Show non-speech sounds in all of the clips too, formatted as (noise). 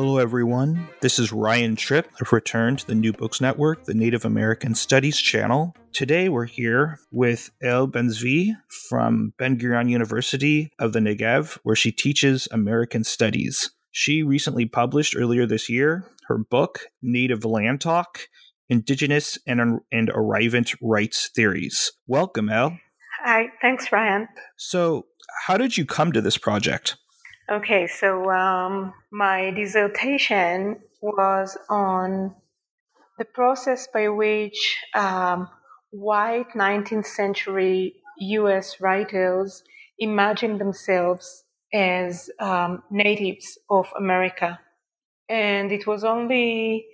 Hello, everyone. This is Ryan Tripp. I've returned to the New Books Network, the Native American Studies channel. Today, we're here with Yael Benzvi from Ben Gurion University of the Negev, where she teaches American Studies. She recently published earlier this year her book, Native Land Talk Indigenous and, and Arrivant Rights Theories. Welcome, Yael. Hi, thanks, Ryan. So, how did you come to this project? Okay, so um, my dissertation was on the process by which um, white 19th century US writers imagined themselves as um, natives of America. And it was only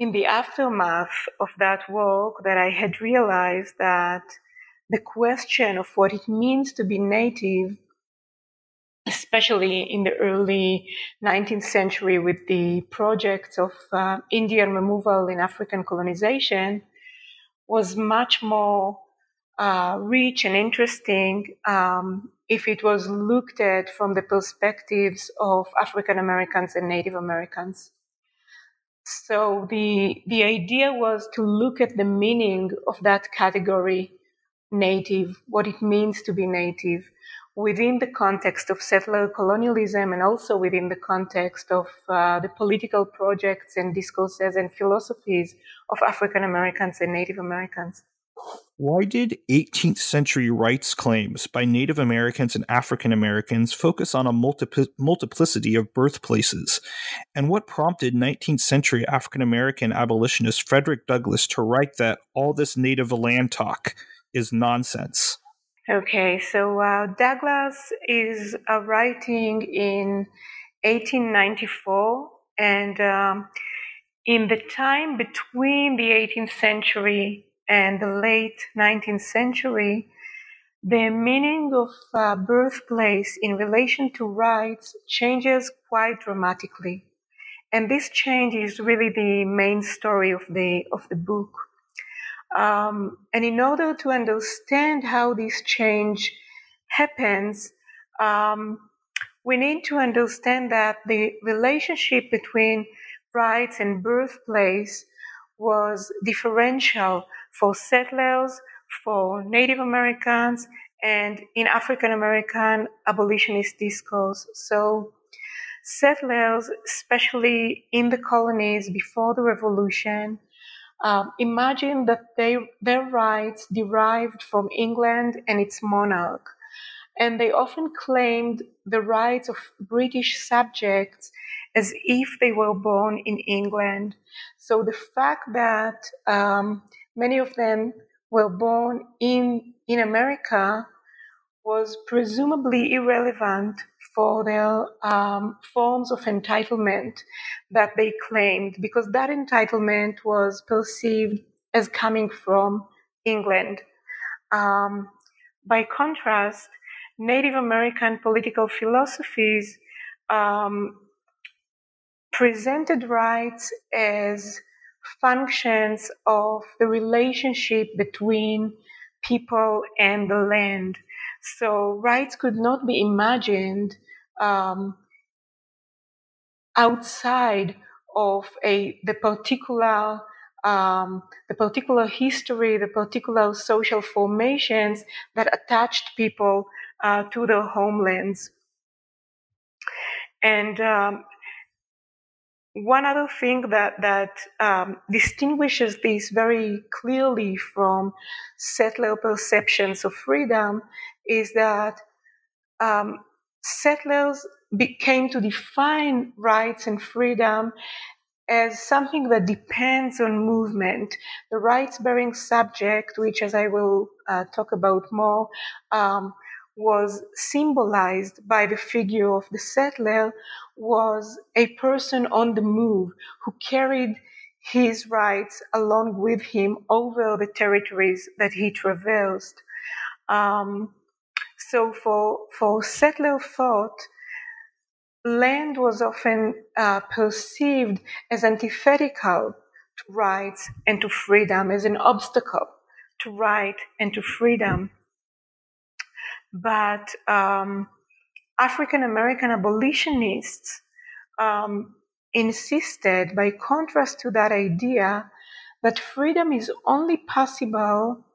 in the aftermath of that work that I had realized that the question of what it means to be native especially in the early 19th century with the projects of uh, Indian removal in African colonization, was much more uh, rich and interesting um, if it was looked at from the perspectives of African Americans and Native Americans. So the the idea was to look at the meaning of that category, native, what it means to be native, within the context of settler colonialism and also within the context of uh, the political projects and discourses and philosophies of African Americans and Native Americans. Why did 18th century rights claims by Native Americans and African Americans focus on a multiplicity of birthplaces? And what prompted 19th century African American abolitionist Frederick Douglass to write that all this native land talk is nonsense? Okay, so uh, Douglass is uh, writing in 1894, and um, in the time between the 18th century and the late 19th century, the meaning of uh, birthplace in relation to rights changes quite dramatically. And this change is really the main story of the, of the book. Um, and in order to understand how this change happens, um, we need to understand that the relationship between rights and birthplace was differential for settlers, for Native Americans, and in African American abolitionist discourse. So, settlers, especially in the colonies before the revolution, um, imagine that they, their rights derived from England and its monarch, and they often claimed the rights of British subjects as if they were born in England. So the fact that um, many of them were born in in America was presumably irrelevant for their um, forms of entitlement that they claimed, because that entitlement was perceived as coming from England. Um, by contrast, Native American political philosophies um, presented rights as functions of the relationship between people and the land. So rights could not be imagined um, outside of a the particular um, the particular history, the particular social formations that attached people uh, to their homelands. And um, one other thing that that um, distinguishes this very clearly from settler perceptions of freedom is that um, settlers came to define rights and freedom as something that depends on movement. The rights bearing subject, which, as I will uh, talk about more, um, was symbolized by the figure of the settler was a person on the move who carried his rights along with him over the territories that he traversed. Um, so for, for settler thought, land was often uh, perceived as antithetical to rights and to freedom, as an obstacle to right and to freedom. But um, African American abolitionists um, insisted, by contrast to that idea, that freedom is only possible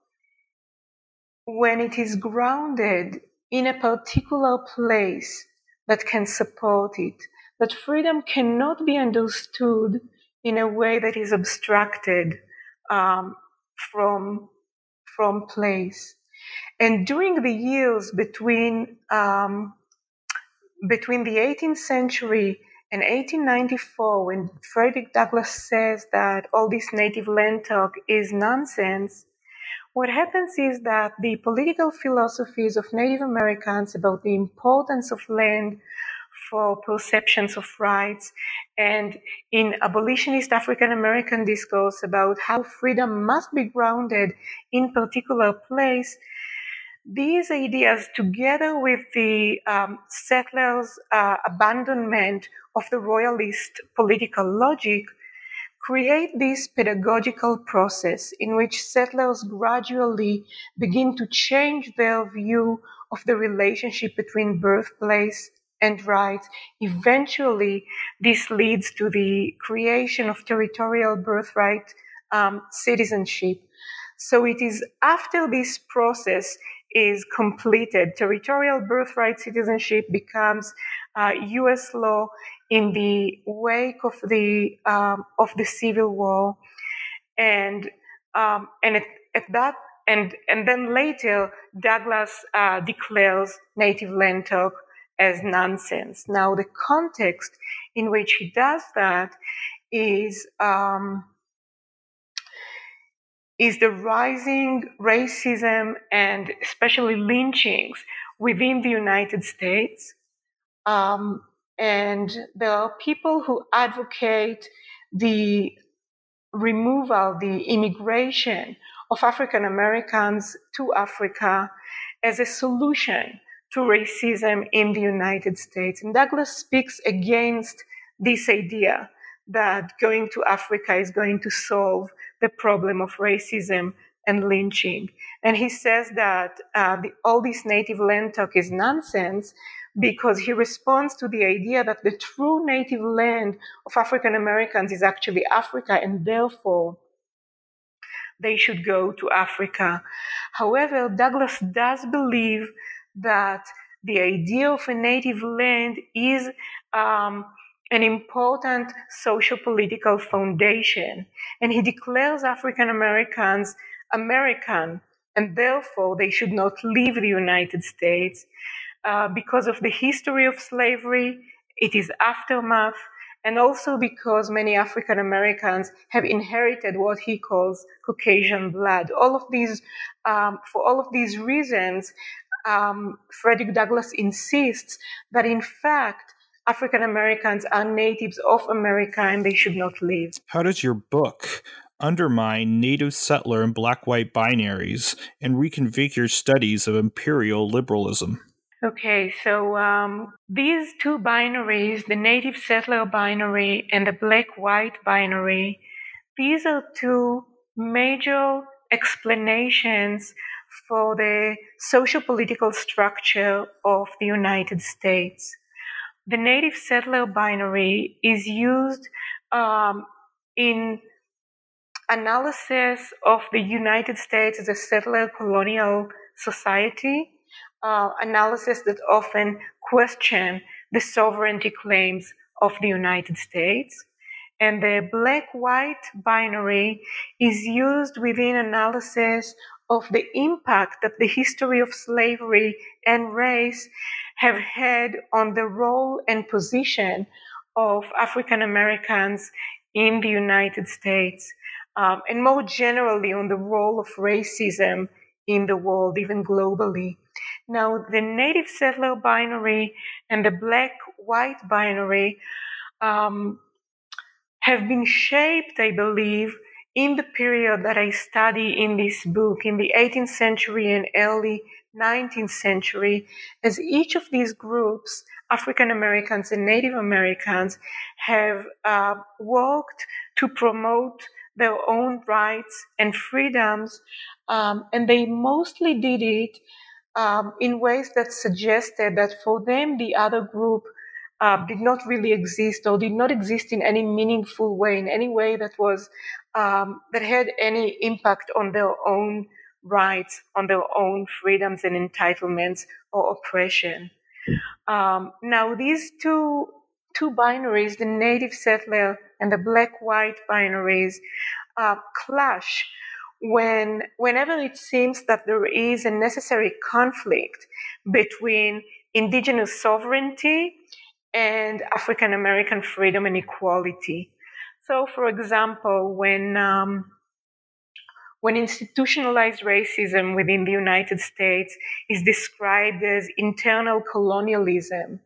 when it is grounded in a particular place that can support it. That freedom cannot be understood in a way that is abstracted um, from, from place. And during the years between, um, between the 18th century and 1894, when Frederick Douglass says that all this native land talk is nonsense, what happens is that the political philosophies of Native Americans about the importance of land for perceptions of rights and in abolitionist African American discourse about how freedom must be grounded in particular place these ideas, together with the um, settlers' uh, abandonment of the royalist political logic, create this pedagogical process in which settlers gradually begin to change their view of the relationship between birthplace and rights. Eventually, this leads to the creation of territorial birthright um, citizenship. So it is after this process is completed, territorial birthright citizenship becomes uh, U.S. law in the wake of the um, of the Civil War, and um, and at, at, that and and then later Douglass uh, declares native land talk as nonsense. Now the context in which he does that is. Um, is the rising racism and especially lynchings within the United States. Um, and there are people who advocate the removal, the immigration of African Americans to Africa as a solution to racism in the United States. And Douglass speaks against this idea that going to Africa is going to solve the problem of racism and lynching. And he says that uh, the, all this native land talk is nonsense because he responds to the idea that the true native land of African Americans is actually Africa and therefore they should go to Africa. However, Douglass does believe that the idea of a native land is um, an important social political foundation. And he declares African Americans American, and therefore they should not leave the United States uh, because of the history of slavery, it is aftermath, and also because many African Americans have inherited what he calls Caucasian blood. All of these, um, for all of these reasons, um, Frederick Douglass insists that in fact African Americans are natives of America and they should not leave. How does your book undermine native settler and black white binaries and reconfigure studies of imperial liberalism? Okay, so um, these two binaries, the native settler binary and the black white binary, these are two major explanations for the social political structure of the United States. The native settler binary is used um, in analysis of the United States as a settler colonial society, uh, analysis that often question the sovereignty claims of the United States. And the black white binary is used within analysis of the impact that the history of slavery and race have had on the role and position of African Americans in the United States, um, and more generally on the role of racism in the world, even globally. Now, the native settler binary and the black white binary um, have been shaped, I believe, in the period that I study in this book, in the 18th century and early 19th century, as each of these groups, African Americans and Native Americans, have uh, worked to promote their own rights and freedoms, um, and they mostly did it um, in ways that suggested that for them the other group uh, did not really exist or did not exist in any meaningful way, in any way that was um, that had any impact on their own rights, on their own freedoms and entitlements or oppression. Um, now, these two two binaries, the native settler and the black-white binaries, uh, clash when whenever it seems that there is a necessary conflict between indigenous sovereignty and African American freedom and equality. So, for example, when um, when institutionalized racism within the United States is described as internal colonialism,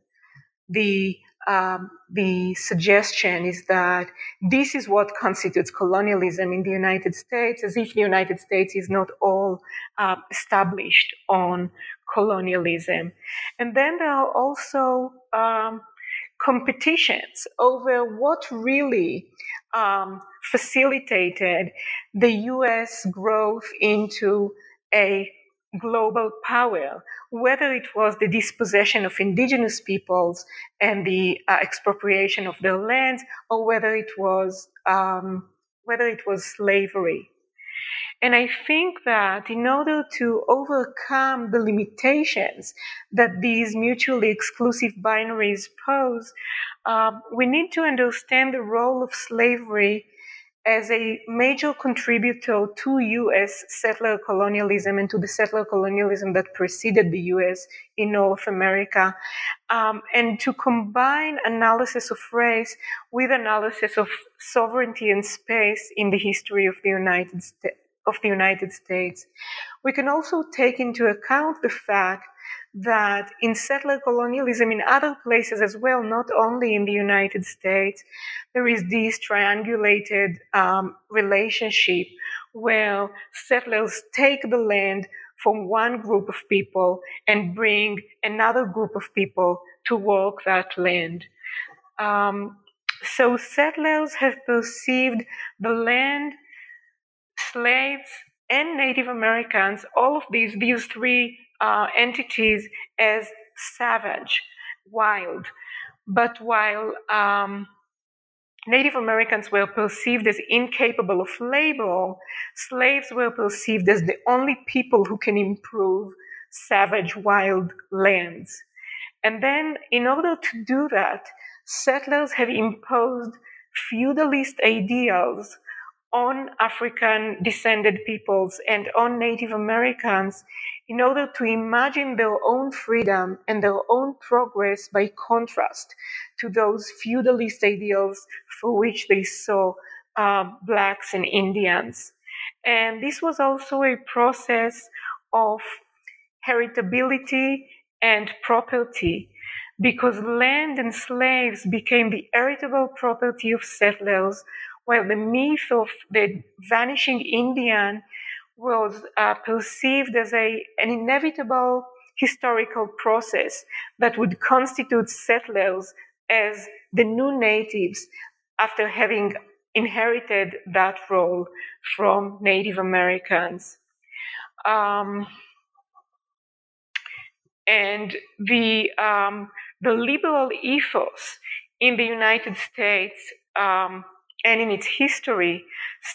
the um, the suggestion is that this is what constitutes colonialism in the United States, as if the United States is not all uh, established on colonialism. And then there are also um, competitions over what really um, facilitated the US growth into a global power, whether it was the dispossession of indigenous peoples and the uh, expropriation of their lands, or whether it was um, whether it was slavery. And I think that in order to overcome the limitations that these mutually exclusive binaries pose, uh, we need to understand the role of slavery as a major contributor to U.S. settler colonialism and to the settler colonialism that preceded the U.S. in North America, um, and to combine analysis of race with analysis of sovereignty and space in the history of the United. Of the United States. We can also take into account the fact that in settler colonialism in other places as well, not only in the United States, there is this triangulated um, relationship where settlers take the land from one group of people and bring another group of people to work that land. Um, so settlers have perceived the land, slaves, and Native Americans, all of these, these three uh, entities as savage, wild. But while um, Native Americans were perceived as incapable of labor, slaves were perceived as the only people who can improve savage, wild lands. And then, in order to do that, settlers have imposed feudalist ideals on African descended peoples and on Native Americans in order to imagine their own freedom and their own progress by contrast to those feudalist ideals for which they saw uh, blacks and Indians. And this was also a process of heritability and property because land and slaves became the heritable property of settlers while the myth of the vanishing Indian was uh, perceived as a, an inevitable historical process that would constitute settlers as the new natives after having inherited that role from Native Americans. Um, and the, um, the liberal ethos in the United States um, and in its history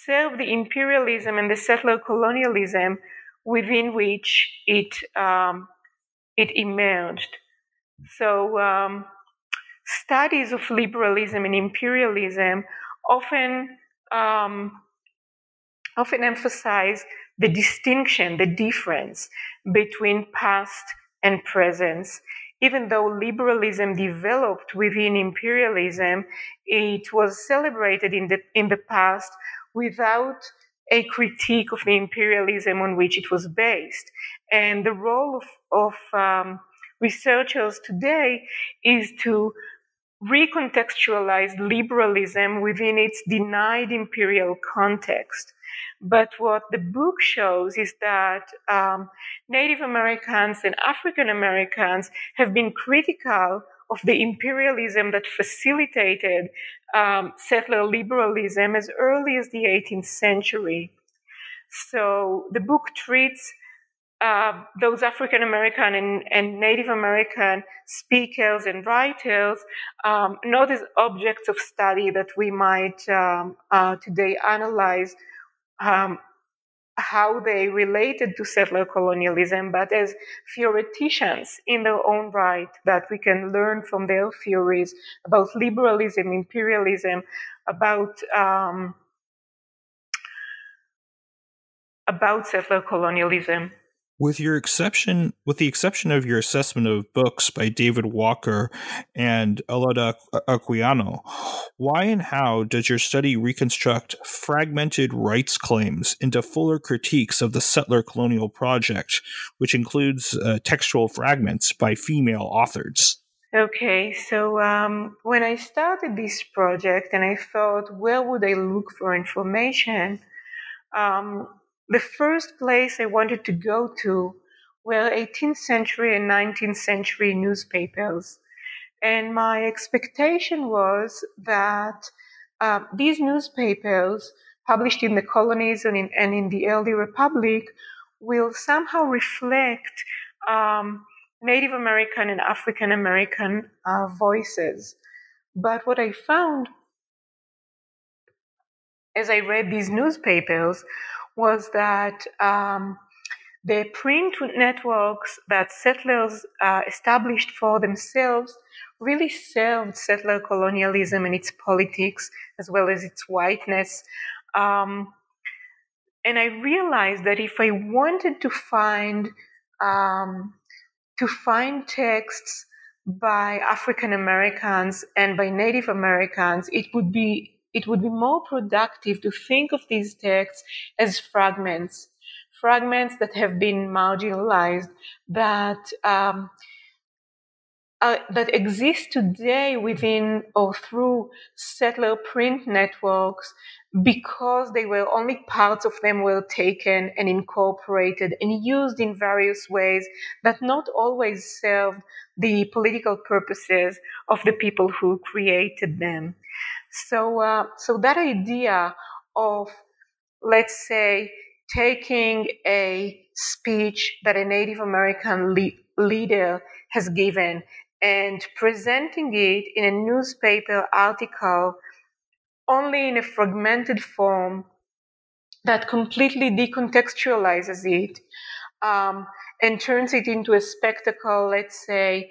served the imperialism and the settler colonialism within which it um, it emerged. So um, studies of liberalism and imperialism often um, often emphasize the distinction, the difference between past and presence even though liberalism developed within imperialism, it was celebrated in the, in the past without a critique of the imperialism on which it was based. And the role of, of um, researchers today is to recontextualize liberalism within its denied imperial context. But what the book shows is that um, Native Americans and African Americans have been critical of the imperialism that facilitated um, settler liberalism as early as the 18th century. So the book treats uh, those African American and, and, Native American speakers and writers um, not as objects of study that we might um, uh, today analyze um, how they related to settler colonialism, but as theoreticians in their own right, that we can learn from their theories about liberalism, imperialism, about um, about settler colonialism. With your exception, with the exception of your assessment of books by David Walker and Olaudah Equiano, why and how does your study reconstruct fragmented rights claims into fuller critiques of the settler colonial project, which includes uh, textual fragments by female authors? Okay, so um, when I started this project and I thought, where would I look for information? Um, the first place I wanted to go to were 18th century and 19th century newspapers. And my expectation was that uh, these newspapers, published in the colonies and in, and in the early republic, will somehow reflect um, Native American and African American uh, voices. But what I found as I read these newspapers was that um, the print networks that settlers uh, established for themselves really served settler colonialism and its politics as well as its whiteness. Um, and I realized that if I wanted to find um, to find texts by African Americans and by Native Americans, it would be it would be more productive to think of these texts as fragments, fragments that have been marginalized, that um, uh, that exist today within or through settler print networks because they were only parts of them were taken and incorporated and used in various ways that not always served the political purposes of the people who created them. So, uh, so that idea of, let's say, taking a speech that a Native American le- leader has given and presenting it in a newspaper article only in a fragmented form that completely decontextualizes it um, and turns it into a spectacle, let's say,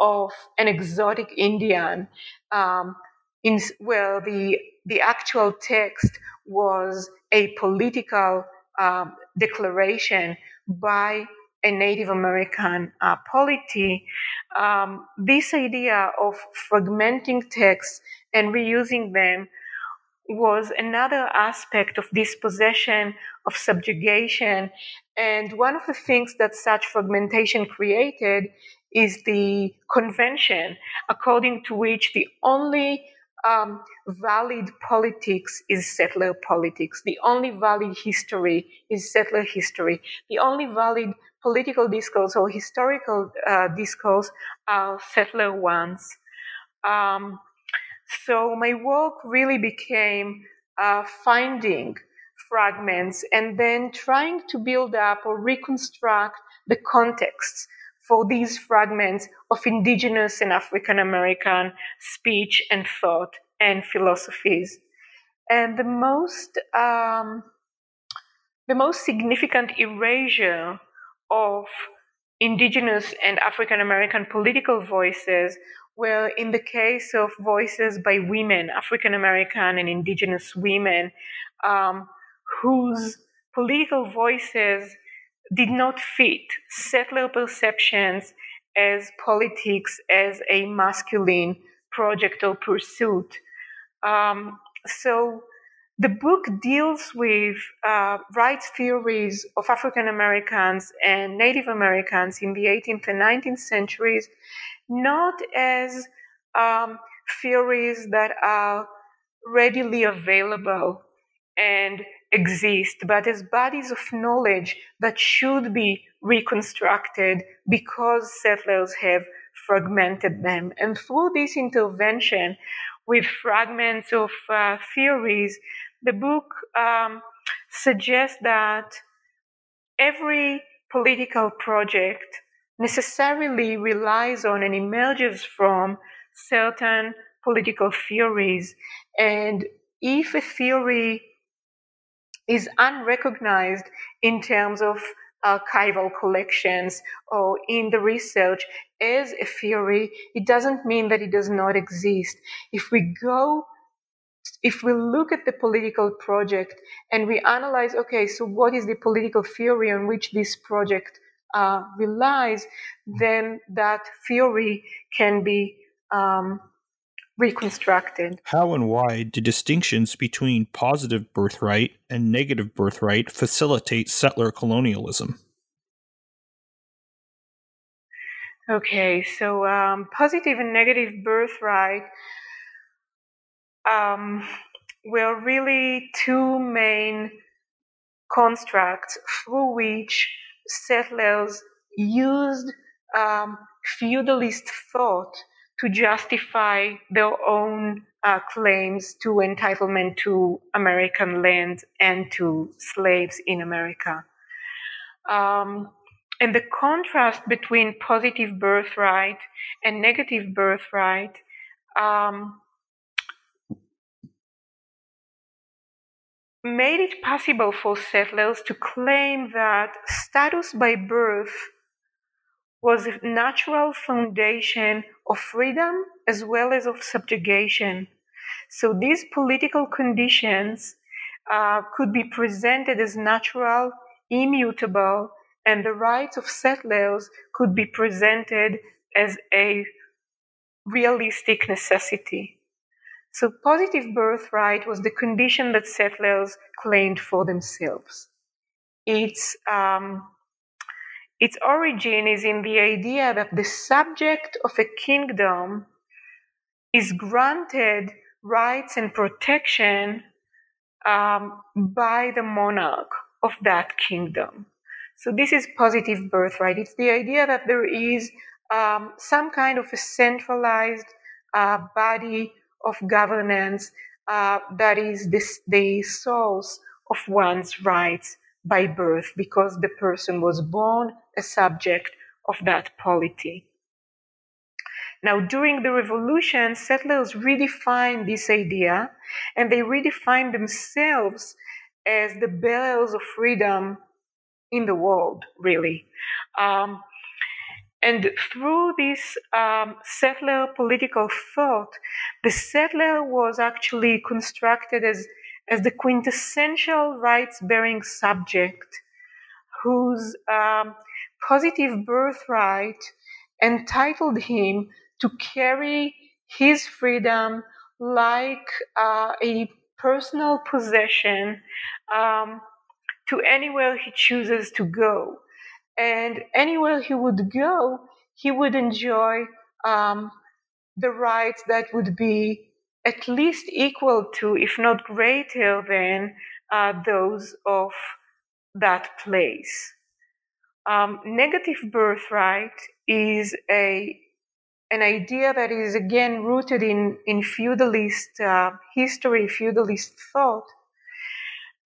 of an exotic Indian. Um, in where the the actual text was a political um, declaration by a Native American uh, polity, um, this idea of fragmenting texts and reusing them was another aspect of dispossession, of subjugation. And one of the things that such fragmentation created is the convention, according to which the only um, valid politics is settler politics. The only valid history is settler history. The only valid political discourse or historical uh, discourse are settler ones. Um, so my work really became uh, finding fragments and then trying to build up or reconstruct the contexts for these fragments of indigenous and African American speech and thought and philosophies. And the most, um, the most significant erasure of indigenous and African American political voices were in the case of voices by women, African American and indigenous women, um, whose political voices did not fit settler perceptions as politics as a masculine project or pursuit. Um, so the book deals with uh, rights theories of African Americans and Native Americans in the 18th and 19th centuries, not as um, theories that are readily available and exist, but as bodies of knowledge that should be reconstructed because settlers have fragmented them. And through this intervention with fragments of uh, theories, the book um, suggests that every political project necessarily relies on and emerges from certain political theories. And if a theory is unrecognized in terms of archival collections or in the research as a theory, it doesn't mean that it does not exist. If we go, if we look at the political project and we analyze, okay, so what is the political theory on which this project uh, relies, then that theory can be um, reconstructed. How and why do distinctions between positive birthright and negative birthright facilitate settler colonialism? Okay, so um, positive and negative birthright um, were really two main constructs through which settlers used um, feudalist thought to justify their own uh, claims to entitlement to American land and to slaves in America. Um, and the contrast between positive birthright and negative birthright um, made it possible for settlers to claim that status by birth was a natural foundation of freedom as well as of subjugation. So these political conditions uh, could be presented as natural, immutable, and the rights of settlers could be presented as a realistic necessity. So positive birthright was the condition that settlers claimed for themselves. It's um, its origin is in the idea that the subject of a kingdom is granted rights and protection um, by the monarch of that kingdom. So, this is positive birthright. It's the idea that there is um, some kind of a centralized uh, body of governance uh, that is this, the source of one's rights by birth because the person was born a subject of that polity. Now, during the revolution, settlers redefined this idea and they redefined themselves as the bearers of freedom in the world, really. Um, and through this um, settler political thought, the settler was actually constructed as as the quintessential rights bearing subject whose um, positive birthright entitled him to carry his freedom like uh, a personal possession um, to anywhere he chooses to go. And anywhere he would go, he would enjoy um, the rights that would be at least equal to, if not greater than, uh, those of that place. Um, negative birthright is a an idea that is again rooted in in feudalist uh, history, feudalist thought,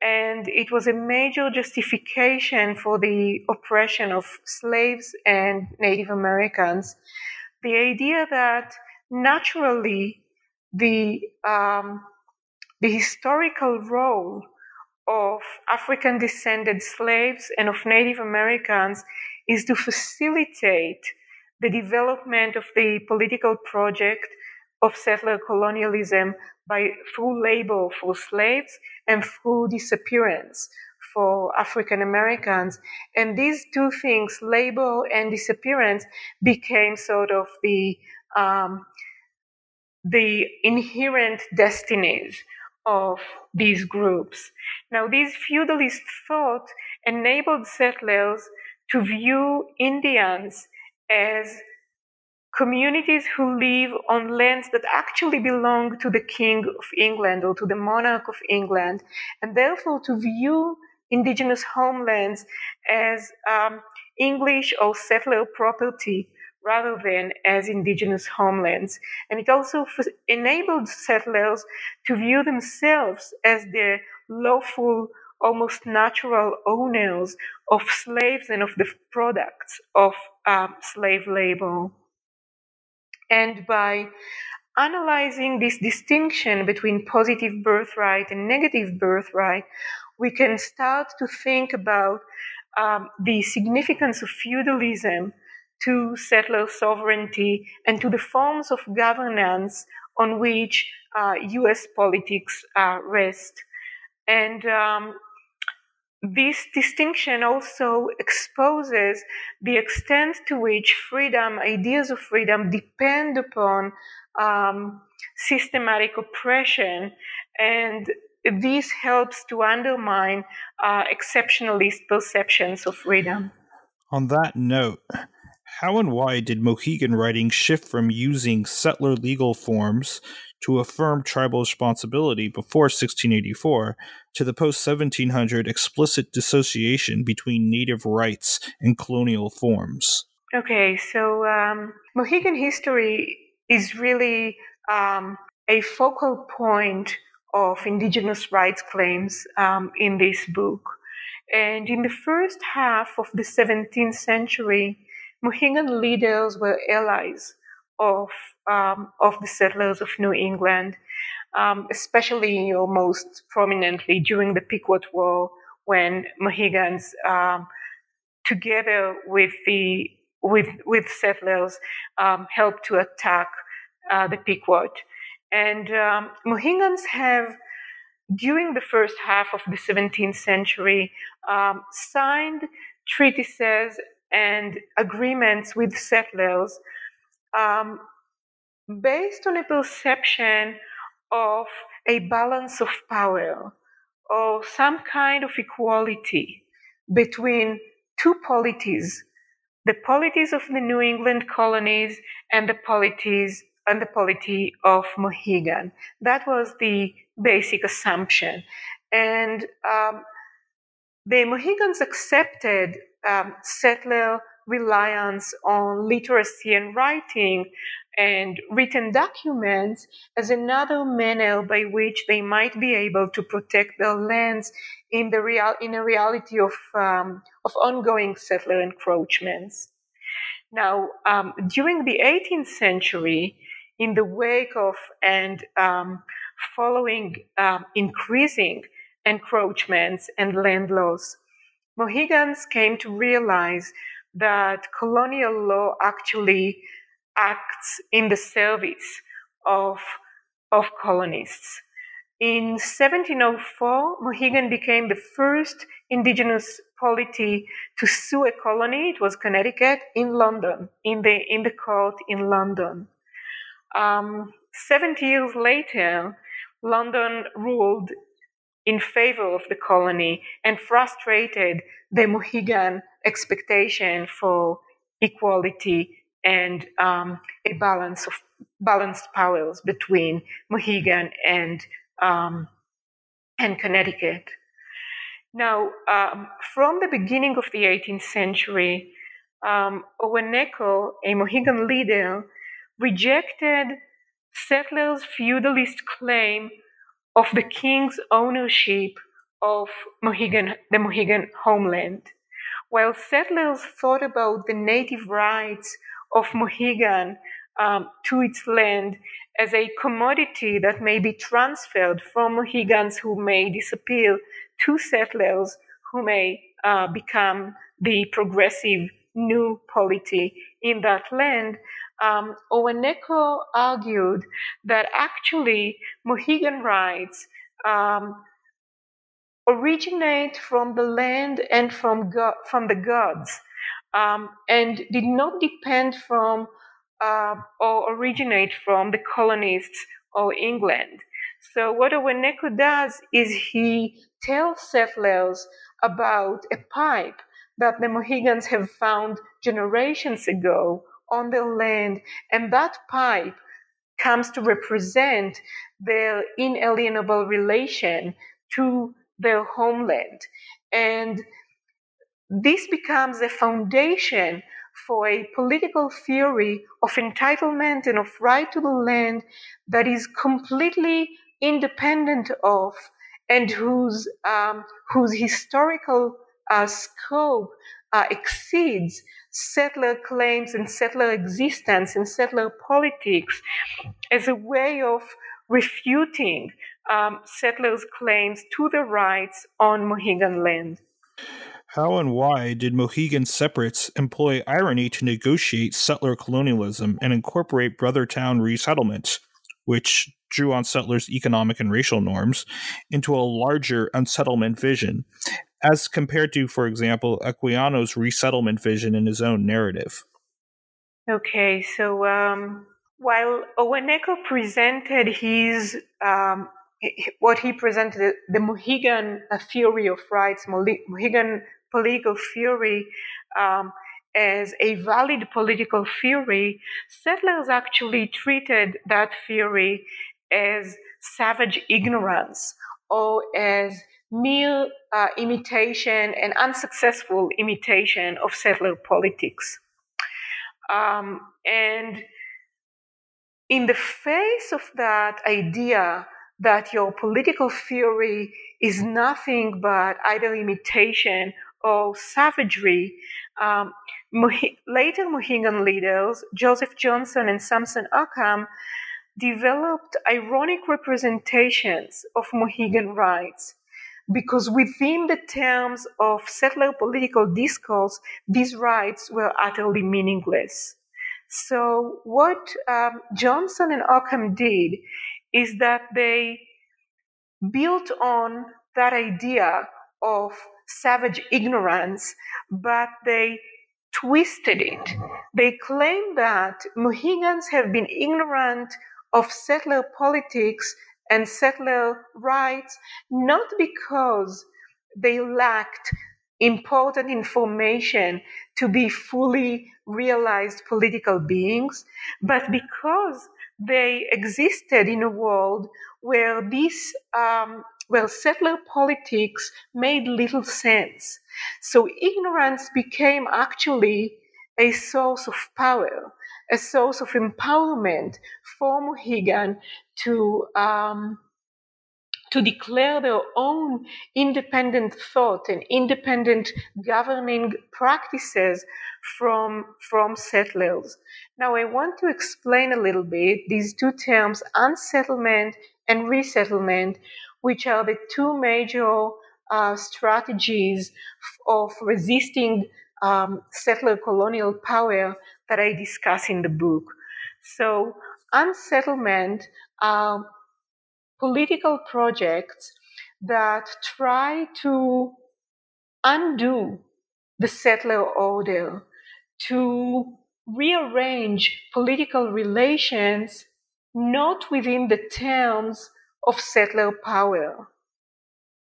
and it was a major justification for the oppression of slaves and Native Americans. The idea that naturally the um, the historical role of African descended slaves and of Native Americans is to facilitate the development of the political project of settler colonialism by through labor for slaves and through disappearance for African Americans. And these two things, labor and disappearance, became sort of the um, the inherent destinies of these groups. Now, this feudalist thought enabled settlers to view Indians as communities who live on lands that actually belong to the King of England or to the monarch of England, and therefore to view indigenous homelands as um, English or settler property rather than as indigenous homelands. And it also f- enabled settlers to view themselves as the lawful, almost natural owners of slaves and of the products of um, slave labor. And by analyzing this distinction between positive birthright and negative birthright, we can start to think about um, the significance of feudalism to settler sovereignty and to the forms of governance on which uh, US politics uh, rest. And um, this distinction also exposes the extent to which freedom, ideas of freedom, depend upon um, systematic oppression, and this helps to undermine uh, exceptionalist perceptions of freedom. On that note, how and why did Mohegan writing shift from using settler legal forms to affirm tribal responsibility before 1684 to the post 1700 explicit dissociation between native rights and colonial forms? Okay, so um, Mohegan history is really um, a focal point of indigenous rights claims um, in this book. And in the first half of the 17th century, Mohegan leaders were allies of um, of the settlers of New England, um, especially or most prominently during the Pequot War, when Mohegans, um, together with the with with settlers, um, helped to attack uh, the Pequot. And um, Mohegans have, during the first half of the 17th century, um, signed treatises and agreements with settlers um, based on a perception of a balance of power or some kind of equality between two polities the polities of the New England colonies and the polities and the polity of Mohegan. That was the basic assumption. And um, the Mohegans accepted um, settler reliance on literacy and writing and written documents as another manner by which they might be able to protect their lands in the real in a reality of um, of ongoing settler encroachments. Now, um, during the 18th century, in the wake of and um, following um, increasing encroachments and land loss, Mohegans came to realize that colonial law actually acts in the service of, of colonists. In 1704, Mohegan became the first indigenous polity to sue a colony. It was Connecticut in London, in the, in the court in London. Um, 70 years later, London ruled in favor of the colony and frustrated the Mohegan expectation for equality and um, a balance of balanced powers between Mohegan and um, and Connecticut. Now, um, from the beginning of the 18th century, um, Oweneko, a Mohegan leader, rejected settlers' feudalist claim of the king's ownership of Mohegan, the Mohegan homeland. While settlers thought about the native rights of Mohegan um, to its land as a commodity that may be transferred from Mohegans who may disappear to settlers who may uh, become the progressive new polity in that land, um, Oweneko argued that actually Mohegan rights um, originate from the land and from God, from the gods, um, and did not depend from uh, or originate from the colonists or England. So what Oweneko does is he tells settlers about a pipe that the Mohegans have found generations ago on the land, and that pipe comes to represent their inalienable relation to their homeland. And this becomes a foundation for a political theory of entitlement and of right to the land that is completely independent of and whose um, whose historical uh, scope uh, exceeds settler claims and settler existence and settler politics as a way of refuting um, settlers' claims to the rights on Mohegan land. How and why did Mohegan separates employ irony to negotiate settler colonialism and incorporate Brotherton resettlement, which drew on settlers' economic and racial norms, into a larger unsettlement vision, as compared to, for example, Equiano's resettlement vision in his own narrative? Okay, so um, while Oweneko presented his um, what he presented the Mohegan theory of rights, Mohegan political theory um, as a valid political theory, settlers actually treated that theory as savage ignorance or as mere uh, imitation and unsuccessful imitation of settler politics. Um, and in the face of that idea that your political theory is nothing but either imitation or savagery, um, later Mohegan leaders, Joseph Johnson and Samson Occom, developed ironic representations of Mohegan rights because within the terms of settler political discourse, these rights were utterly meaningless. So, what um, Johnson and Occom did is that they built on that idea of savage ignorance, but they twisted it. They claim that Mohegans have been ignorant of settler politics and settler rights not because they lacked important information to be fully realized political beings, but because they existed in a world where this um, well, settler politics made little sense. So ignorance became actually a source of power, a source of empowerment for Mohegan to um, to declare their own independent thought and independent governing practices from, from settlers. Now, I want to explain a little bit these two terms, unsettlement and resettlement, which are the two major uh, strategies of resisting um, settler colonial power that I discuss in the book. So, unsettlement are political projects that try to undo the settler order, to rearrange political relations not within the terms of settler power.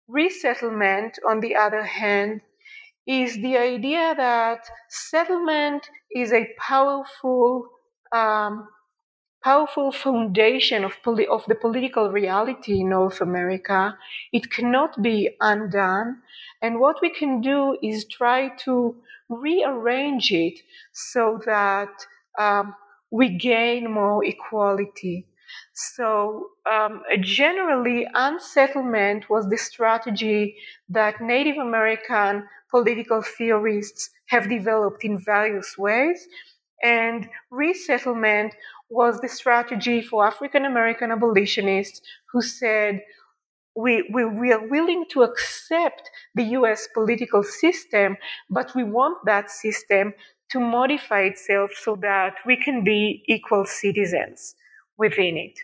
Resettlement, on the other hand, is the idea that settlement is a powerful, um, powerful foundation of, poli- of the political reality in North America. It cannot be undone. And what we can do is try to rearrange it so that um, we gain more equality. So, um, generally, unsettlement was the strategy that Native American political theorists have developed in various ways. And resettlement was the strategy for African American abolitionists who said, we, we, we are willing to accept the US political system, but we want that system to modify itself so that we can be equal citizens within it.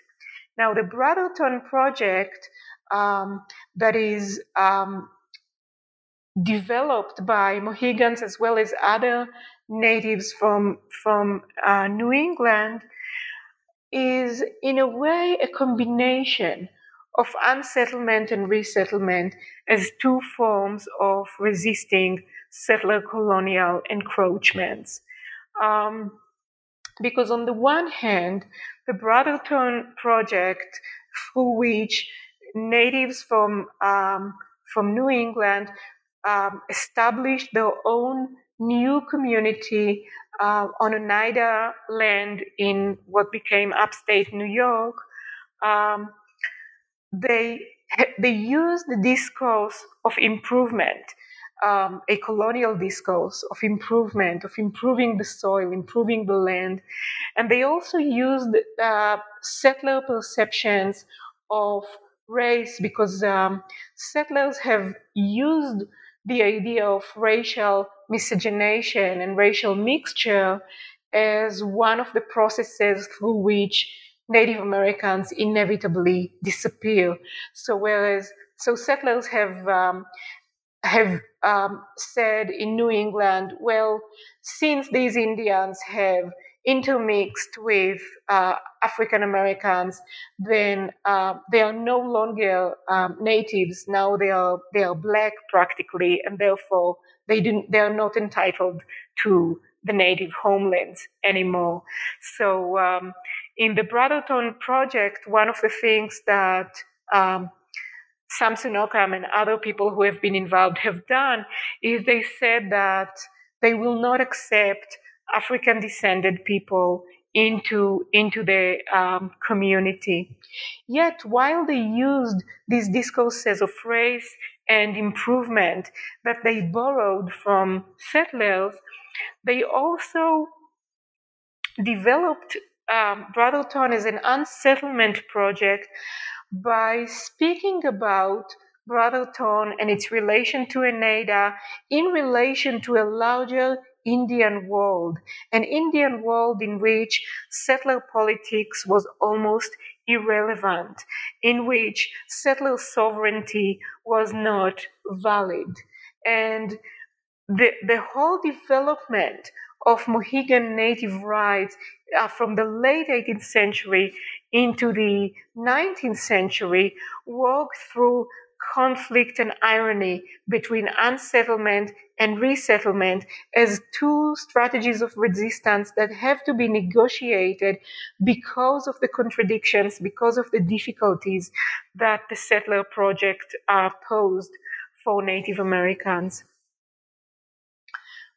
Now, the Brotherton project um, that is um, developed by Mohegans as well as other natives from from uh, New England is in a way a combination of unsettlement and resettlement as two forms of resisting settler colonial encroachments. Um, because on the one hand, the Brotherton Project, through which natives from um, from New England um, established their own new community uh, on Oneida land in what became upstate New York. Um, they they used the discourse of improvement, um, a colonial discourse of improvement, of improving the soil, improving the land, and they also used uh, settler perceptions of race because um, settlers have used the idea of racial miscegenation and racial mixture as one of the processes through which Native Americans inevitably disappear. So whereas so settlers have um, have um, said in New England, well, since these Indians have intermixed with uh, African Americans, then uh, they are no longer um, natives. Now they are they are black practically, and therefore they didn't they are not entitled to the native homelands anymore. So um, in the Brotherton project, one of the things that um, Samson Occom and other people who have been involved have done is they said that they will not accept African descended people into into the um, community. Yet, while they used these discourses of race and improvement that they borrowed from settlers, they also developed um, Brotherton as an unsettlement project by speaking about Brotherton and its relation to Oneida in relation to a larger Indian world, an Indian world in which settler politics was almost irrelevant, in which settler sovereignty was not valid. And the, the whole development of Mohegan Native rights uh, from the late 18th century into the 19th century walked through conflict and irony between unsettlement and resettlement as two strategies of resistance that have to be negotiated because of the contradictions, because of the difficulties that the settler project uh, posed for Native Americans.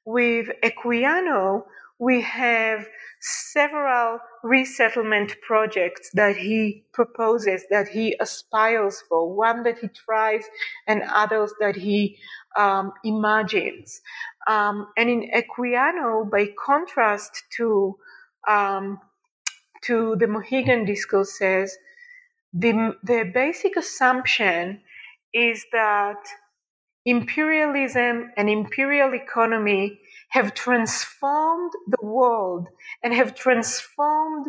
With Equiano, we have several resettlement projects that he proposes, that he aspires for, one that he tries and others that he um, imagines. Um, and in Equiano, by contrast to um, to the Mohegan discourses, the, the basic assumption is that imperialism and imperial economy have transformed the world and have transformed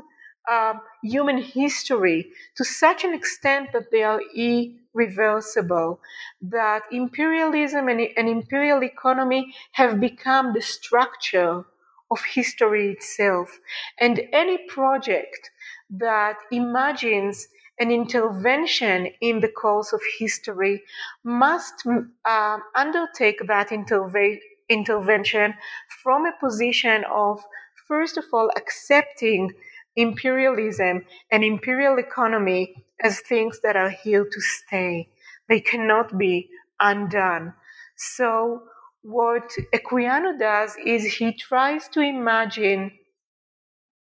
uh, human history to such an extent that they are irreversible, that imperialism and, and imperial economy have become the structure of history itself. And any project that imagines an intervention in the course of history must uh, undertake that interve- intervention from a position of, first of all, accepting imperialism and imperial economy as things that are here to stay. They cannot be undone. So, what Equiano does is he tries to imagine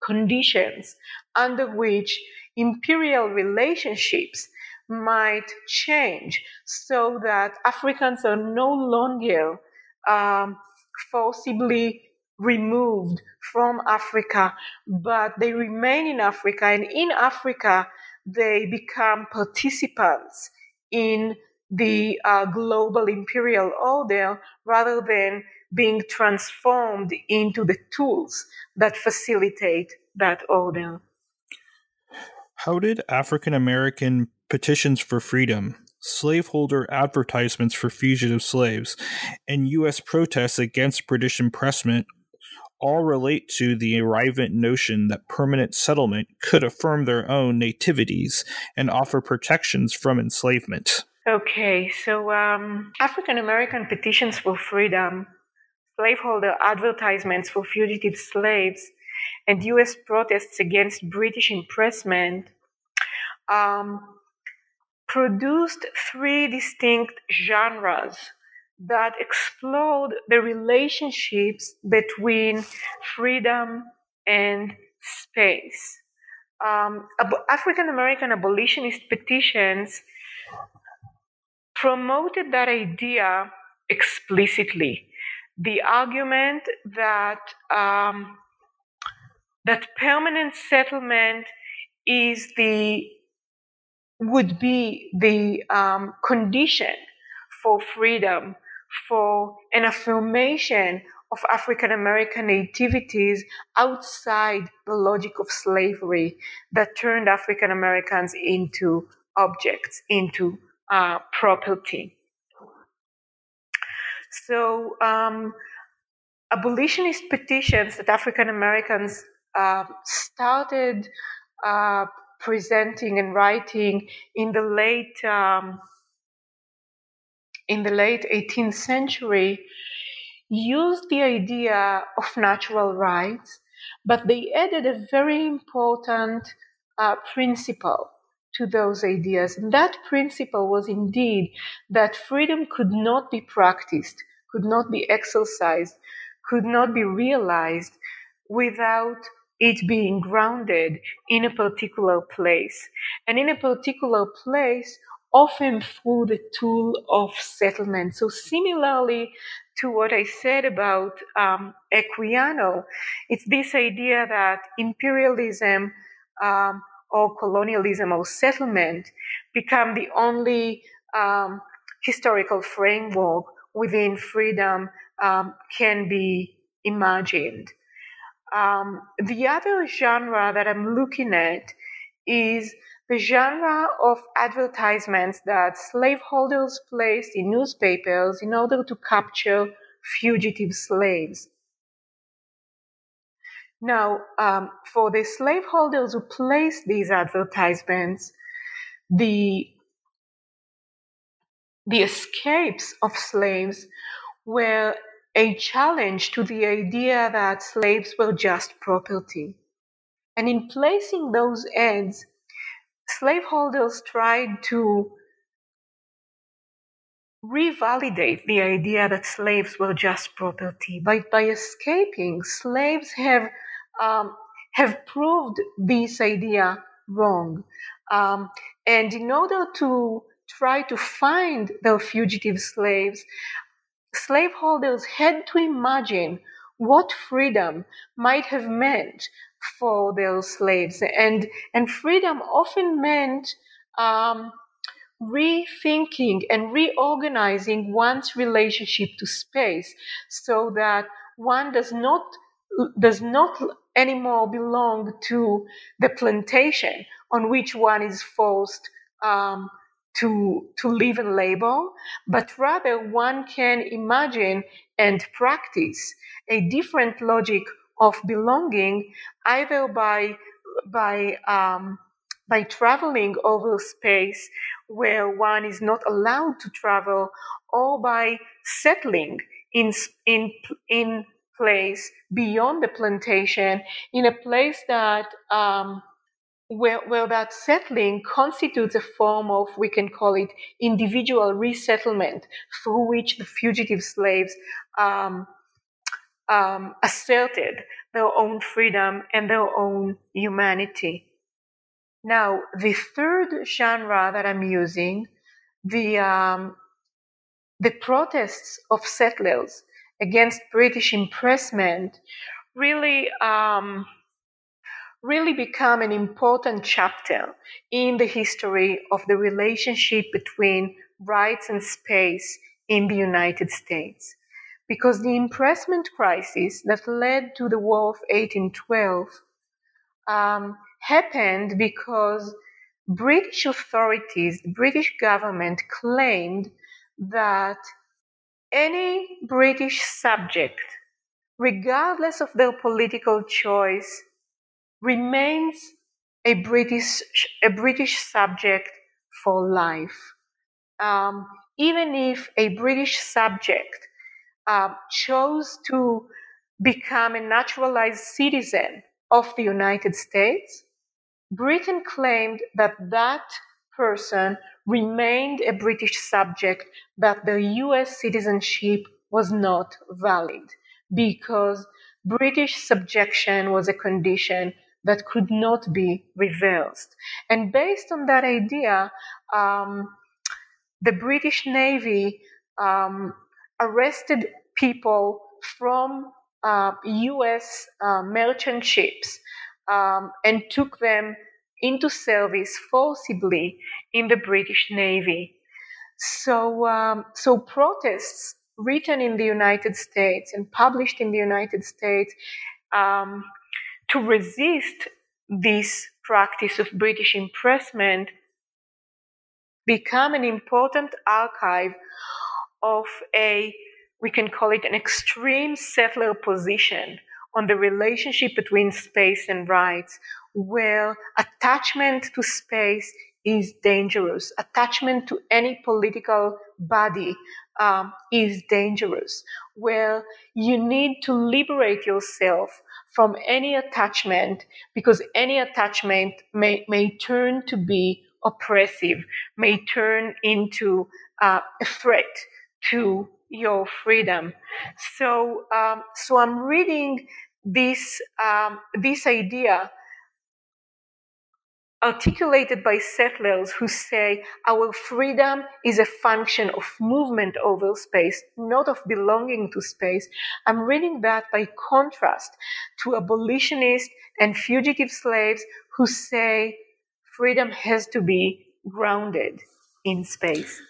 conditions under which imperial relationships might change so that Africans are no longer um, forcibly removed from Africa, but they remain in Africa, and in Africa, they become participants in the uh, global imperial order rather than being transformed into the tools that facilitate that order. How did African American petitions for freedom, slaveholder advertisements for fugitive slaves, and U.S. protests against British impressment all relate to the arrivant notion that permanent settlement could affirm their own nativities and offer protections from enslavement. Okay, so um, African American petitions for freedom, slaveholder advertisements for fugitive slaves, and US protests against British impressment um, produced three distinct genres that explored the relationships between freedom and space. Um, African American abolitionist petitions promoted that idea explicitly. The argument that um, that permanent settlement is the would be the um, condition for freedom, for an affirmation of African American nativities outside the logic of slavery that turned African Americans into objects, into uh, property. So, um, abolitionist petitions that African Americans uh, started uh, presenting and writing in the late um, in the late 18th century used the idea of natural rights, but they added a very important uh, principle to those ideas. And that principle was indeed that freedom could not be practiced, could not be exercised, could not be realized without it being grounded in a particular place. And in a particular place, often through the tool of settlement. So, similarly to what I said about um, Equiano, it's this idea that imperialism um, or colonialism or settlement become the only um, historical framework within freedom um, can be imagined. Um, the other genre that I'm looking at is the genre of advertisements that slaveholders placed in newspapers in order to capture fugitive slaves. Now, um, for the slaveholders who placed these advertisements, the the escapes of slaves were a challenge to the idea that slaves were just property. And in placing those ads, slaveholders tried to revalidate the idea that slaves were just property. By, by escaping, slaves have um, have proved this idea wrong. Um, and in order to try to find the fugitive slaves, slaveholders had to imagine what freedom might have meant for their slaves. And, and freedom often meant um, rethinking and reorganizing one's relationship to space so that one does not does not anymore belong to the plantation on which one is forced um, to, to live and labor, but rather one can imagine and practice a different logic of belonging either by, by, um, by traveling over space where one is not allowed to travel or by settling in, in, in place beyond the plantation in a place that um, where, where that settling constitutes a form of, we can call it individual resettlement, through which the fugitive slaves um, um, asserted their own freedom and their own humanity. Now, the third genre that I'm using, the, um, the protests of settlers, against British impressment really um, really become an important chapter in the history of the relationship between rights and space in the United States. Because the impressment crisis that led to the War of 1812 um, happened because British authorities, the British government claimed that any British subject regardless of their political choice, remains a British, a British subject for life. Um, even if a British subject uh, chose to become a naturalized citizen of the United States, Britain claimed that that person remained a British subject, that the US citizenship was not valid because British subjection was a condition that could not be reversed. And based on that idea, um, the British Navy um, arrested people from uh, US uh, merchant ships um, and took them into service forcibly in the British Navy. So, um, so protests written in the United States and published in the United States um, to resist this practice of British impressment become an important archive of a, we can call it an extreme settler position on the relationship between space and rights, where attachment to space is dangerous. Attachment to any political body um, is dangerous, where you need to liberate yourself from any attachment because any attachment may, may turn to be oppressive, may turn into uh, a threat to your freedom. So, um, so I'm reading this um, this idea articulated by settlers who say our freedom is a function of movement over space, not of belonging to space. I'm reading that by contrast to abolitionists and fugitive slaves who say freedom has to be grounded in space.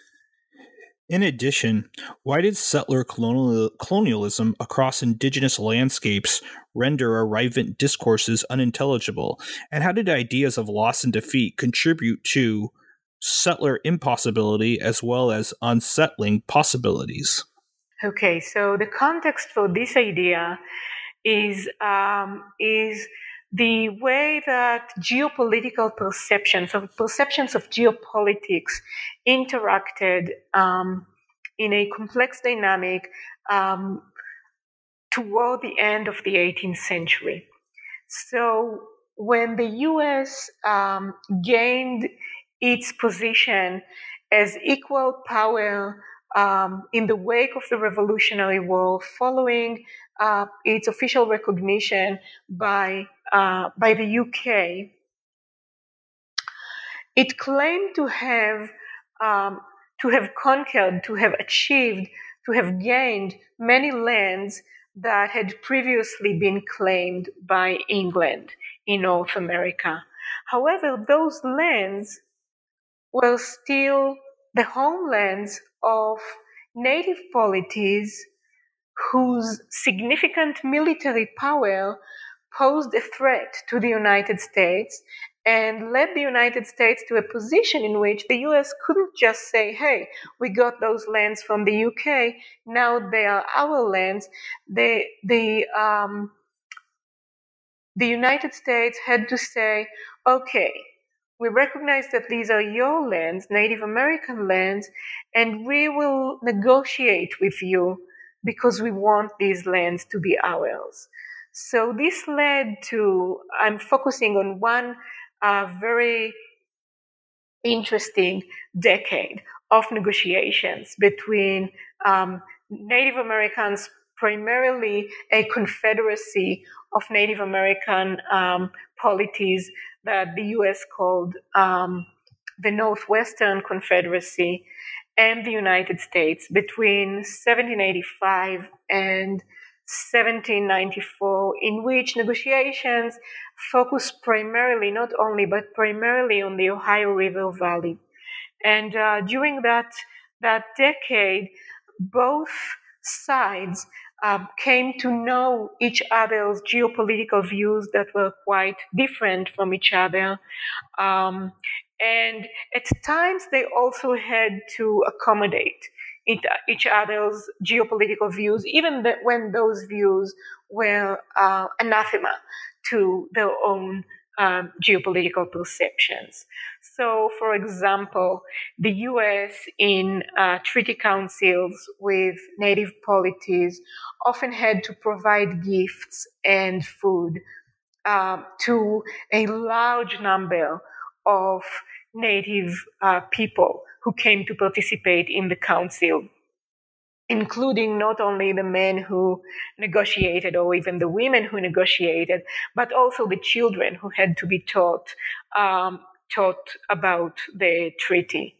In addition, why did settler colonial, colonialism across indigenous landscapes render arrivant discourses unintelligible? And how did ideas of loss and defeat contribute to settler impossibility as well as unsettling possibilities? Okay, so the context for this idea is um, is the way that geopolitical perceptions of perceptions of geopolitics interacted um, in a complex dynamic um, toward the end of the 18th century. So when the U.S. Um, gained its position as equal power um, in the wake of the Revolutionary War, following uh, its official recognition by uh, by the UK, it claimed to have um, to have conquered, to have achieved, to have gained many lands that had previously been claimed by England in North America. However, those lands were still the homelands of native polities whose significant military power posed a threat to the United States and led the United States to a position in which the US couldn't just say, hey, we got those lands from the UK, now they are our lands. The, the, um, the United States had to say, okay, we recognize that these are your lands, Native American lands, and we will negotiate with you because we want these lands to be ours. So this led to, I'm focusing on one uh, very interesting decade of negotiations between um, Native Americans, primarily a confederacy of Native American um, polities that the US called um, the Northwestern Confederacy, and the United States between 1785 and 1794, in which negotiations focused primarily, not only, but primarily on the Ohio River Valley. And uh, during that, that decade, both sides um, came to know each other's geopolitical views that were quite different from each other. Um, and at times they also had to accommodate each other's geopolitical views, even when those views were uh, anathema to their own um, geopolitical perceptions. So, for example, the US in uh, treaty councils with native polities often had to provide gifts and food um, to a large number of native uh, people who came to participate in the council including not only the men who negotiated or even the women who negotiated, but also the children who had to be taught um, taught about the treaty.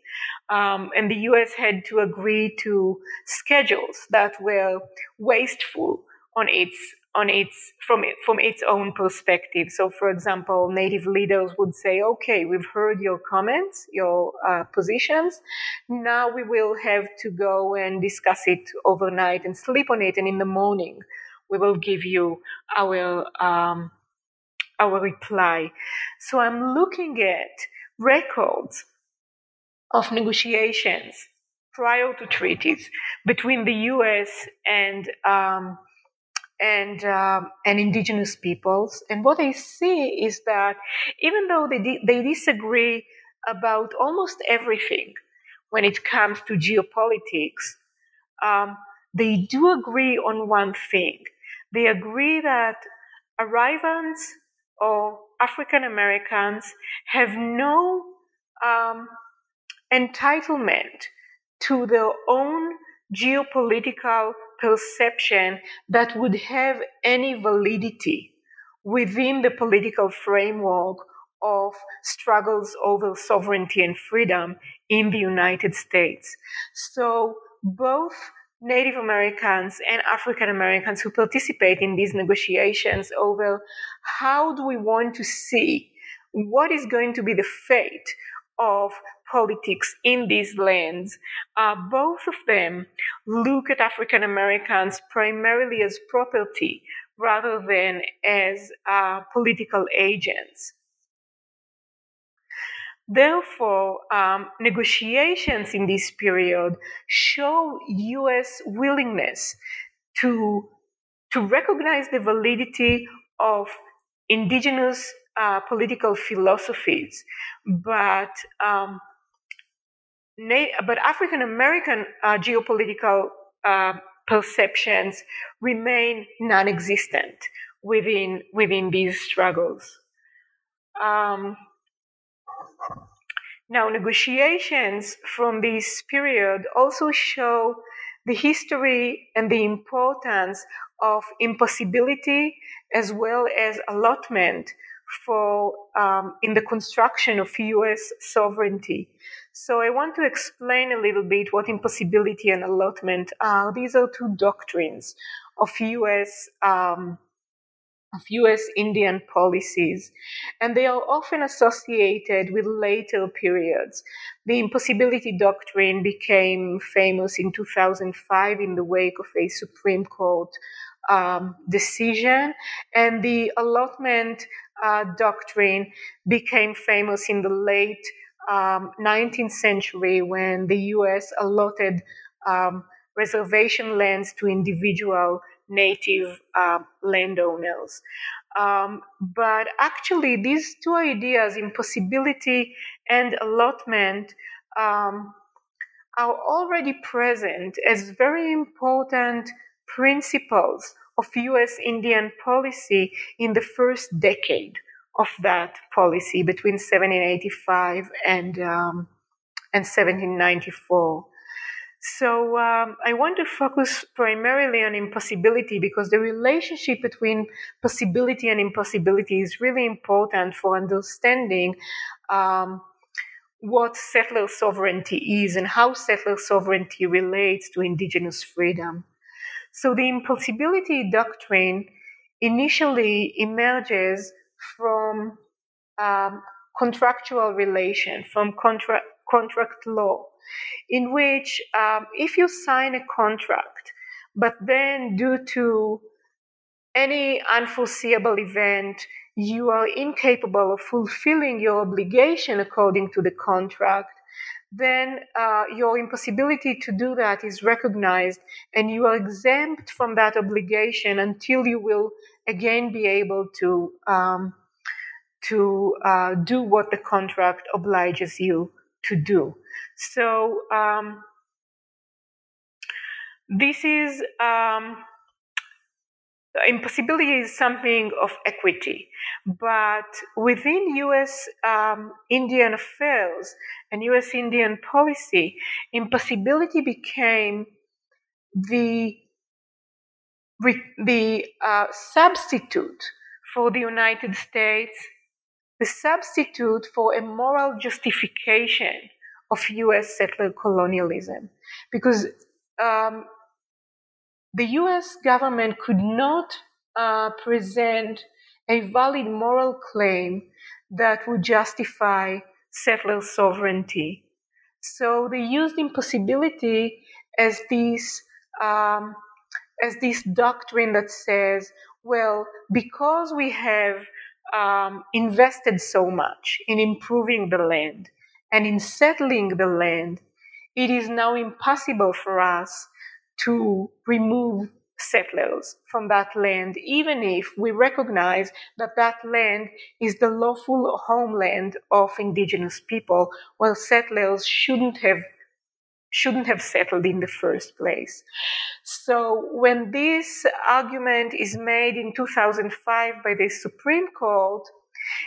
Um, and the U.S. had to agree to schedules that were wasteful on its on its from from its own perspective. So, for example, native leaders would say, "Okay, we've heard your comments, your uh, positions. Now we will have to go and discuss it overnight and sleep on it, and in the morning we will give you our um, our reply." So, I'm looking at records of negotiations prior to treaties between the U.S. and um, and um, and indigenous peoples. And what I see is that even though they di- they disagree about almost everything when it comes to geopolitics, um, they do agree on one thing. They agree that arrivants or African Americans have no um, entitlement to their own geopolitical perception that would have any validity within the political framework of struggles over sovereignty and freedom in the United States. So both Native Americans and African Americans who participate in these negotiations over how do we want to see what is going to be the fate of politics in these lands, uh, both of them look at African Americans primarily as property rather than as uh, political agents. Therefore, um, negotiations in this period show U.S. willingness to, to recognize the validity of indigenous uh, political philosophies, but um, but African American uh, geopolitical uh, perceptions remain non-existent within within these struggles. Um, now, negotiations from this period also show the history and the importance of impossibility as well as allotment for um, in the construction of U.S. sovereignty. So I want to explain a little bit what impossibility and allotment are. These are two doctrines of U.S. Um, of U.S. Indian policies, and they are often associated with later periods. The impossibility doctrine became famous in 2005 in the wake of a Supreme Court um, decision, and the allotment uh, doctrine became famous in the late um, 19th century when the U.S. allotted um, reservation lands to individual native uh, landowners. Um, but actually, these two ideas, impossibility and allotment, um, are already present as very important principles of US Indian policy in the first decade of that policy between 1785 and, um, and 1794. So um, I want to focus primarily on impossibility because the relationship between possibility and impossibility is really important for understanding um, what settler sovereignty is and how settler sovereignty relates to indigenous freedom. So the impossibility doctrine initially emerges from um, contractual relation, from contract contract law, in which um, if you sign a contract, but then due to any unforeseeable event, you are incapable of fulfilling your obligation according to the contract, then uh, your impossibility to do that is recognized and you are exempt from that obligation until you will again be able to um, to uh, do what the contract obliges you to do. So um, this is um, impossibility is something of equity, but within U.S. Um, Indian affairs and U.S. Indian policy, impossibility became the the uh, substitute for the United States, the substitute for a moral justification of U.S. settler colonialism, because um, the US government could not uh, present a valid moral claim that would justify settler sovereignty. So they used impossibility as this um, as this doctrine that says, well, because we have um, invested so much in improving the land and in settling the land, it is now impossible for us to remove settlers from that land, even if we recognize that that land is the lawful homeland of indigenous people, while settlers shouldn't have shouldn't have settled in the first place. So when this argument is made in 2005 by the Supreme Court,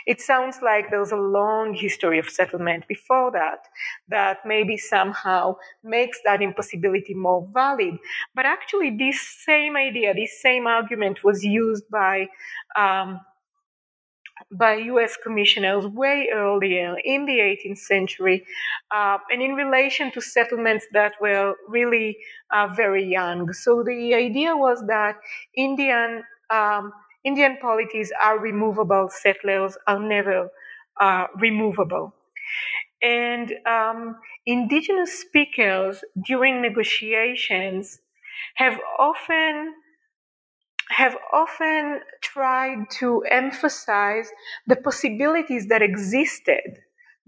it sounds like there's a long history of settlement before that, that maybe somehow makes that impossibility more valid. But actually, this same idea, this same argument was used by um, by US commissioners way earlier in the 18th century, uh, and in relation to settlements that were really uh, very young. So the idea was that Indian um, Indian polities are removable, settlers are never uh, removable. And um, indigenous speakers during negotiations have often have often tried to emphasize the possibilities that existed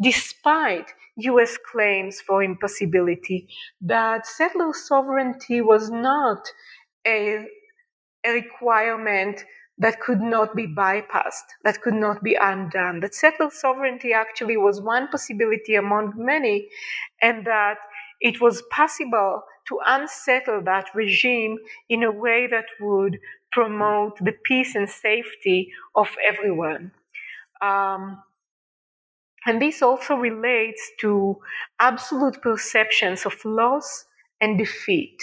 despite US claims for impossibility, that settler sovereignty was not a, a requirement that could not be bypassed, that could not be undone. That settled sovereignty actually was one possibility among many, and that it was possible to unsettle that regime in a way that would promote the peace and safety of everyone. Um, and this also relates to absolute perceptions of loss and defeat.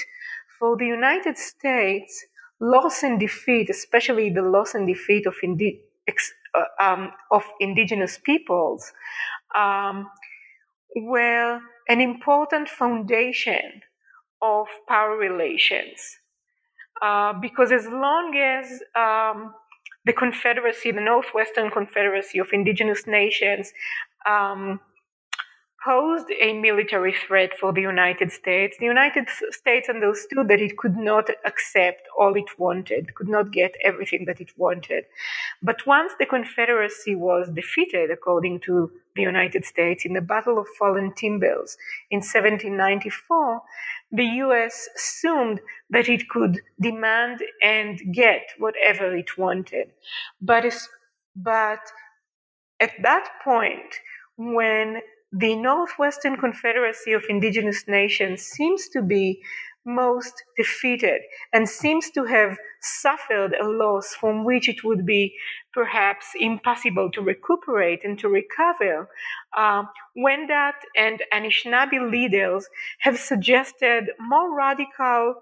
For the United States, loss and defeat, especially the loss and defeat of, indi- ex- uh, um, of indigenous peoples, um, were an important foundation of power relations. Uh, because as long as um, the Confederacy, the Northwestern Confederacy of Indigenous Nations, um, posed a military threat for the United States, the United States understood that it could not accept all it wanted, could not get everything that it wanted. But once the Confederacy was defeated, according to the United States, in the Battle of Fallen Timbers in 1794, the US assumed that it could demand and get whatever it wanted. But, but at that point, when the Northwestern Confederacy of Indigenous Nations seems to be most defeated and seems to have suffered a loss from which it would be perhaps impossible to recuperate and to recover. Uh, Wendat and Anishinaabe leaders have suggested more radical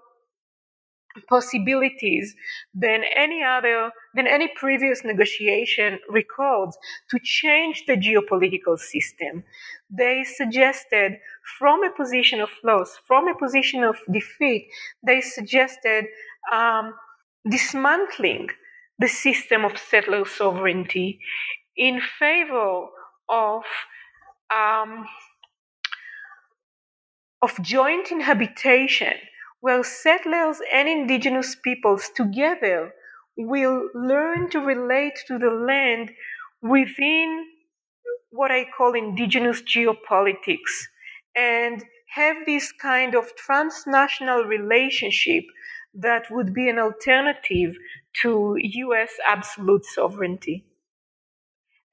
possibilities than any other than any previous negotiation records to change the geopolitical system. They suggested from a position of loss from a position of defeat they suggested um, dismantling the system of settler sovereignty in favor of um, of joint inhabitation where settlers and indigenous peoples together will learn to relate to the land within what I call indigenous geopolitics and have this kind of transnational relationship that would be an alternative to US absolute sovereignty.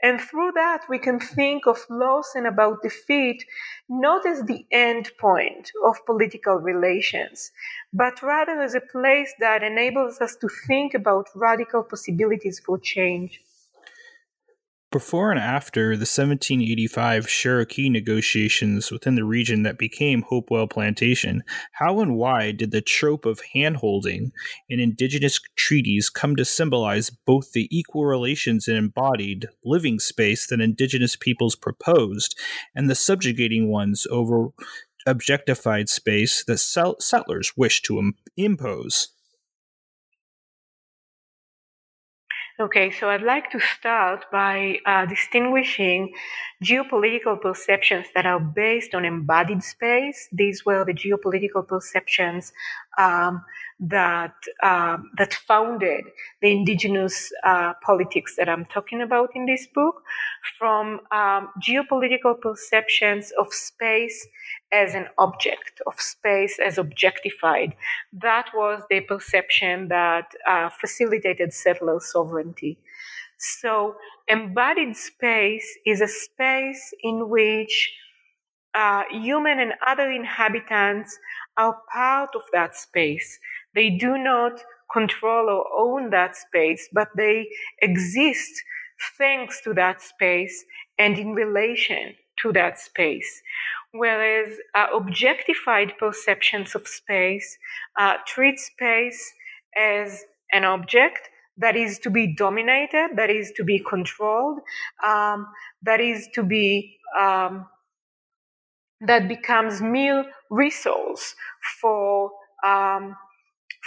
And through that, we can think of loss and about defeat not as the end point of political relations, but rather as a place that enables us to think about radical possibilities for change. Before and after the 1785 Cherokee negotiations within the region that became Hopewell Plantation, how and why did the trope of handholding in indigenous treaties come to symbolize both the equal relations and embodied living space that indigenous peoples proposed and the subjugating ones over objectified space that settlers wished to impose? Okay, so I'd like to start by uh, distinguishing geopolitical perceptions that are based on embodied space. These were the geopolitical perceptions um, that um, that founded the indigenous uh, politics that I'm talking about in this book, from um, geopolitical perceptions of space as an object, of space as objectified. That was the perception that uh, facilitated settler sovereignty. So, embodied space is a space in which uh, human and other inhabitants are part of that space. They do not control or own that space, but they exist thanks to that space and in relation to that space. Whereas uh, objectified perceptions of space uh, treat space as an object that is to be dominated, that is to be controlled, um, that is to be um, that becomes mere resource for um,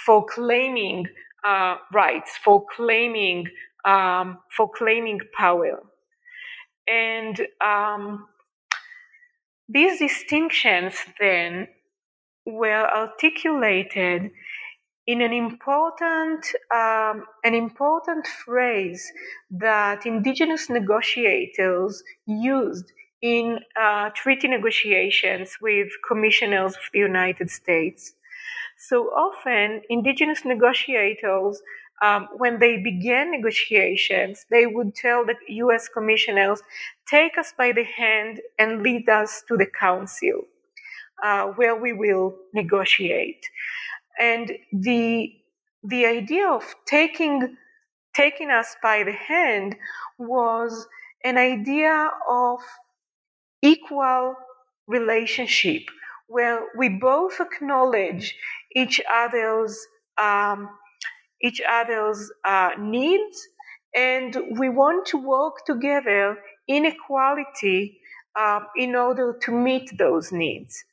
for claiming uh, rights, for claiming um, for claiming power, and um, these distinctions then were articulated in an important um, an important phrase that indigenous negotiators used in uh, treaty negotiations with commissioners of the United States. So often, indigenous negotiators, um, when they began negotiations, they would tell the U.S. commissioners, "Take us by the hand and lead us to the council, uh, where we will negotiate." And the the idea of taking taking us by the hand was an idea of equal relationship where we both acknowledge each other's um, each other's uh, needs and we want to work together in equality uh, in order to meet those needs.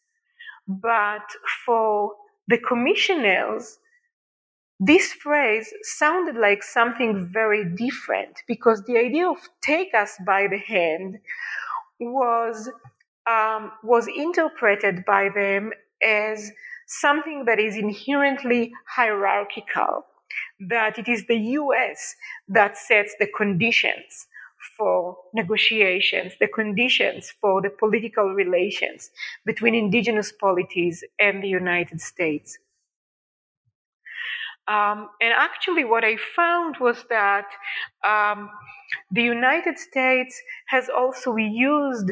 But for the commissioners this phrase sounded like something very different because the idea of take us by the hand was um, was interpreted by them as something that is inherently hierarchical, that it is the US that sets the conditions for negotiations, the conditions for the political relations between indigenous polities and the United States. Um, and actually, what I found was that um, the United States has also used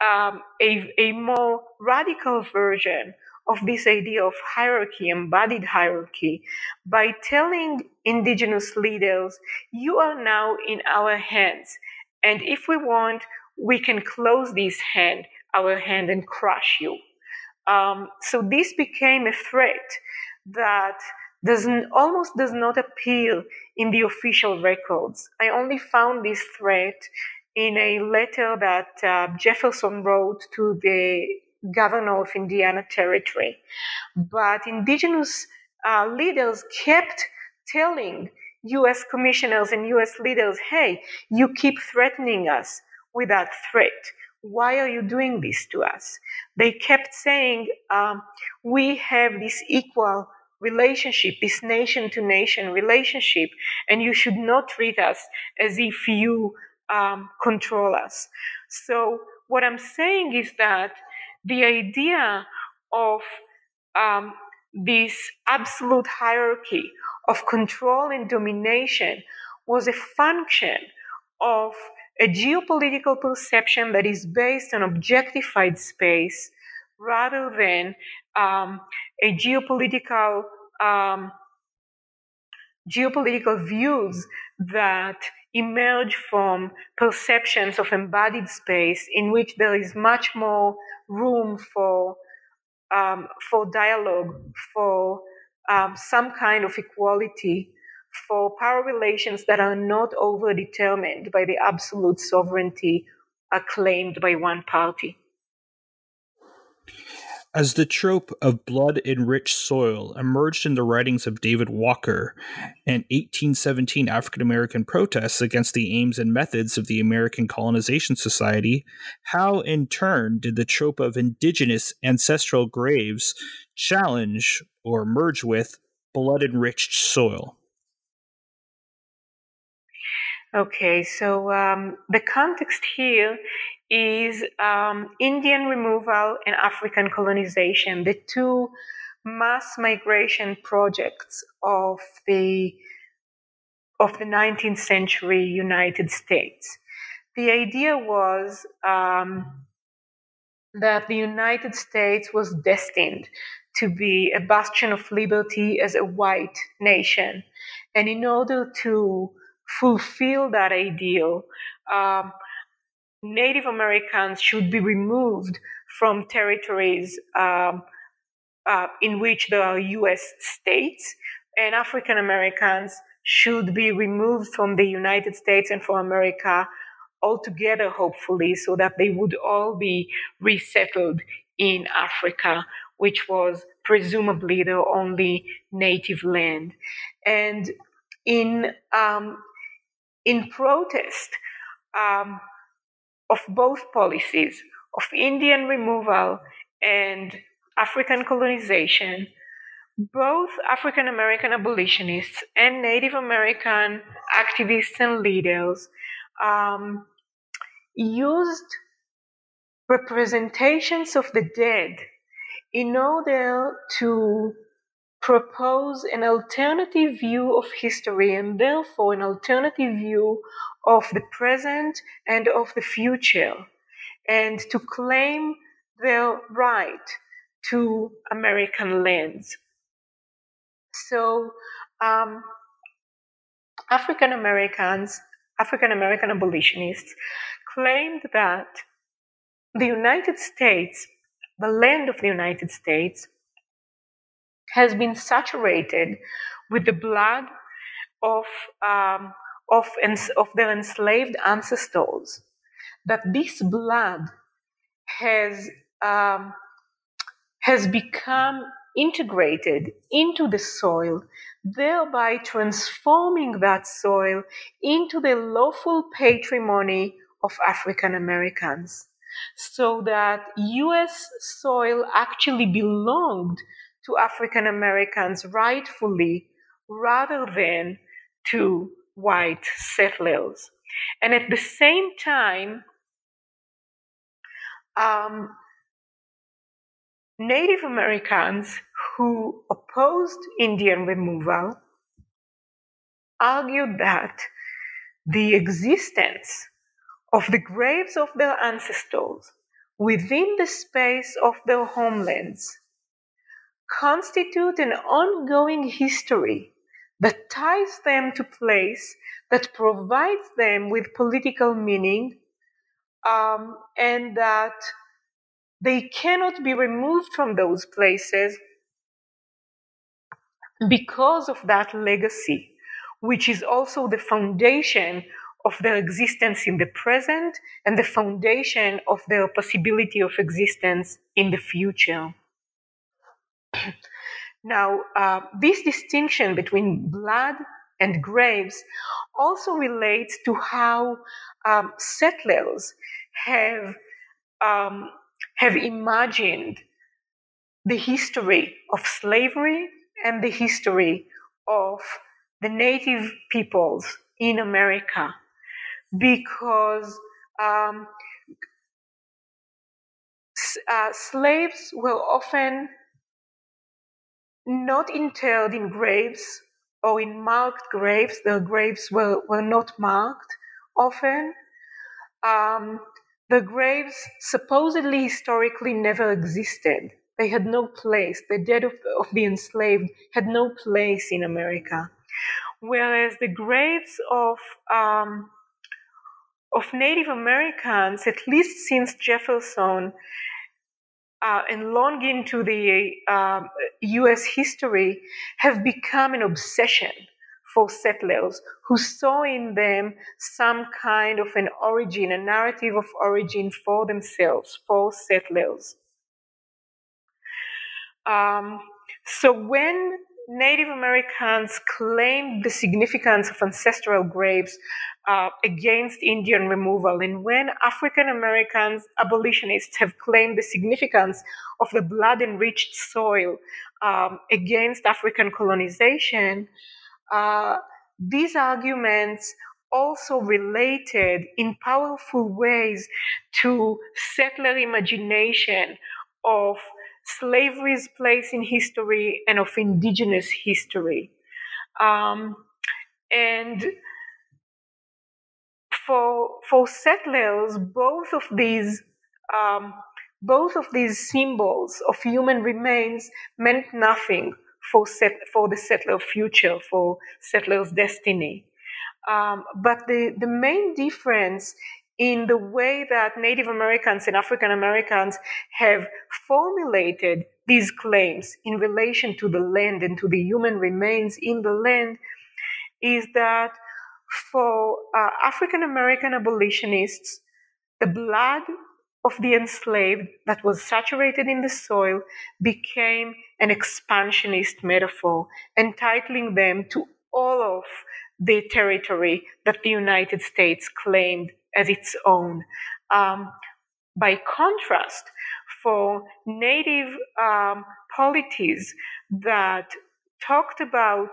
um, a, a more radical version of this idea of hierarchy, embodied hierarchy, by telling indigenous leaders, you are now in our hands. And if we want, we can close this hand, our hand, and crush you. Um, so this became a threat that does almost does not appear in the official records. I only found this threat in a letter that uh, Jefferson wrote to the governor of Indiana Territory. But indigenous uh, leaders kept telling US commissioners and US leaders, hey, you keep threatening us with that threat. Why are you doing this to us? They kept saying, um, we have this equal relationship, this nation to nation relationship, and you should not treat us as if you um, control us. So, what I'm saying is that the idea of um, this absolute hierarchy of control and domination was a function of a geopolitical perception that is based on objectified space rather than um, a geopolitical um, geopolitical views that emerge from perceptions of embodied space in which there is much more room for um, for dialogue, for um, some kind of equality, for power relations that are not overdetermined by the absolute sovereignty claimed by one party. As the trope of blood enriched soil emerged in the writings of David Walker and 1817 African American protests against the aims and methods of the American Colonization Society, how in turn did the trope of indigenous ancestral graves challenge or merge with blood enriched soil? Okay, so um, the context here is um, Indian removal and African colonization, the two mass migration projects of the of the 19th century United States. The idea was um, that the United States was destined to be a bastion of liberty as a white nation, and in order to fulfill that ideal, um, Native Americans should be removed from territories um, uh, in which there are US states, and African Americans should be removed from the United States and from America altogether, hopefully, so that they would all be resettled in Africa, which was presumably their only native land. And in um, in protest um, of both policies of Indian removal and African colonization, both African American abolitionists and Native American activists and leaders um, used representations of the dead in order to propose an alternative view of history and therefore an alternative view of the present and of the future, and to claim their right to American lands. So, um, African Americans, African American abolitionists, claimed that the United States, the land of the United States, has been saturated with the blood of, um, of, of their enslaved ancestors, that this blood has, um, has become integrated into the soil, thereby transforming that soil into the lawful patrimony of African Americans. So that US soil actually belonged to African Americans rightfully rather than to white settlers. And at the same time, um, Native Americans who opposed Indian removal argued that the existence of the graves of their ancestors within the space of their homelands constitute an ongoing history that ties them to place, that provides them with political meaning, um, and that they cannot be removed from those places because of that legacy, which is also the foundation of their existence in the present and the foundation of their possibility of existence in the future. Now, uh, this distinction between blood and graves also relates to how um, settlers have um, have imagined the history of slavery and the history of the native peoples in America, because um, uh, slaves were often not interred in graves or in marked graves. The graves were, were not marked often. Um, the graves supposedly historically never existed. They had no place. The dead of, of the enslaved had no place in America. Whereas the graves of um, of Native Americans, at least since Jefferson, uh, and long into the uh, um, US history, have become an obsession for settlers who saw in them some kind of an origin, a narrative of origin for themselves, for settlers. Um, so when Native Americans claimed the significance of ancestral graves uh, against Indian removal. And when African Americans, abolitionists, have claimed the significance of the blood enriched soil um, against African colonization, uh, these arguments also related in powerful ways to settler imagination of slavery's place in history and of indigenous history. Um, and for for settlers, both of these um, both of these symbols of human remains meant nothing for set, for the settler future, for settlers' destiny. Um, but the, the main difference in the way that Native Americans and African Americans have formulated these claims in relation to the land and to the human remains in the land is that for uh, African American abolitionists, the blood of the enslaved that was saturated in the soil became an expansionist metaphor, entitling them to all of the territory that the United States claimed as its own. Um, by contrast, for native um, polities that talked about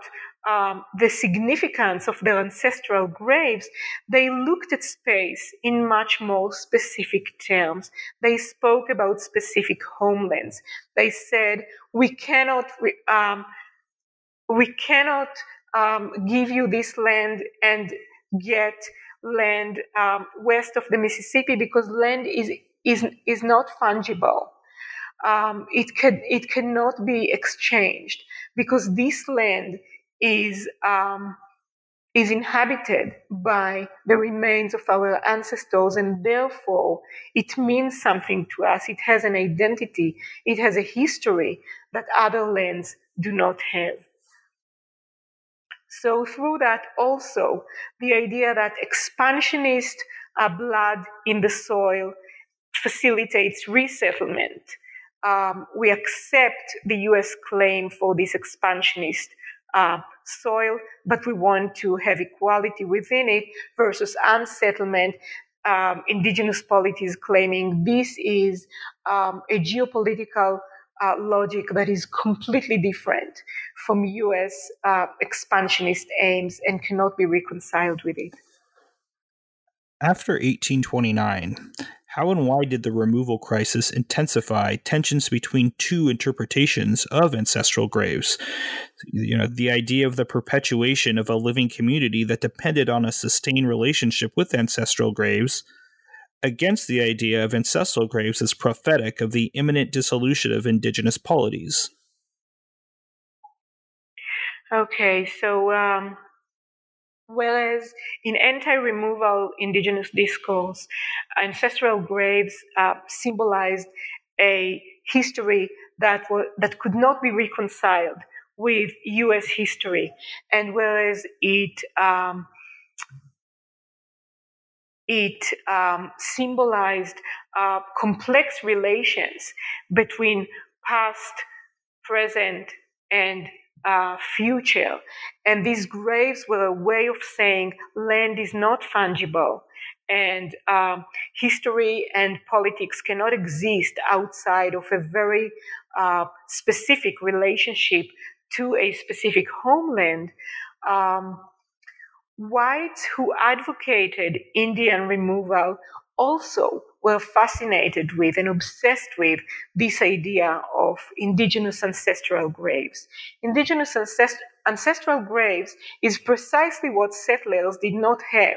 um, the significance of their ancestral graves, they looked at space in much more specific terms. They spoke about specific homelands. They said, we cannot, um, we cannot um, give you this land and get land um, west of the Mississippi because land is, is, is not fungible. Um, it, can, it cannot be exchanged because this land is um, is inhabited by the remains of our ancestors, and therefore it means something to us. It has an identity. It has a history that other lands do not have. So, through that, also the idea that expansionist uh, blood in the soil facilitates resettlement. Um, we accept the US claim for this expansionist uh, soil, but we want to have equality within it versus unsettlement. Um, indigenous polities claiming this is um, a geopolitical uh, logic that is (laughs) completely different from US uh, expansionist aims and cannot be reconciled with it. After 1829, how and why did the removal crisis intensify tensions between two interpretations of ancestral graves? You know, the idea of the perpetuation of a living community that depended on a sustained relationship with ancestral graves against the idea of ancestral graves as prophetic of the imminent dissolution of indigenous polities. Okay, so um, Whereas in anti removal indigenous discourse, ancestral graves uh, symbolized a history that, that could not be reconciled with US history. And whereas it, um, it um, symbolized uh, complex relations between past, present, and uh, future. And these graves were a way of saying land is not fungible and um, history and politics cannot exist outside of a very uh, specific relationship to a specific homeland. Um, whites who advocated Indian removal also were fascinated with and obsessed with this idea of indigenous ancestral graves. Indigenous ancest- ancestral graves is precisely what settlers did not have,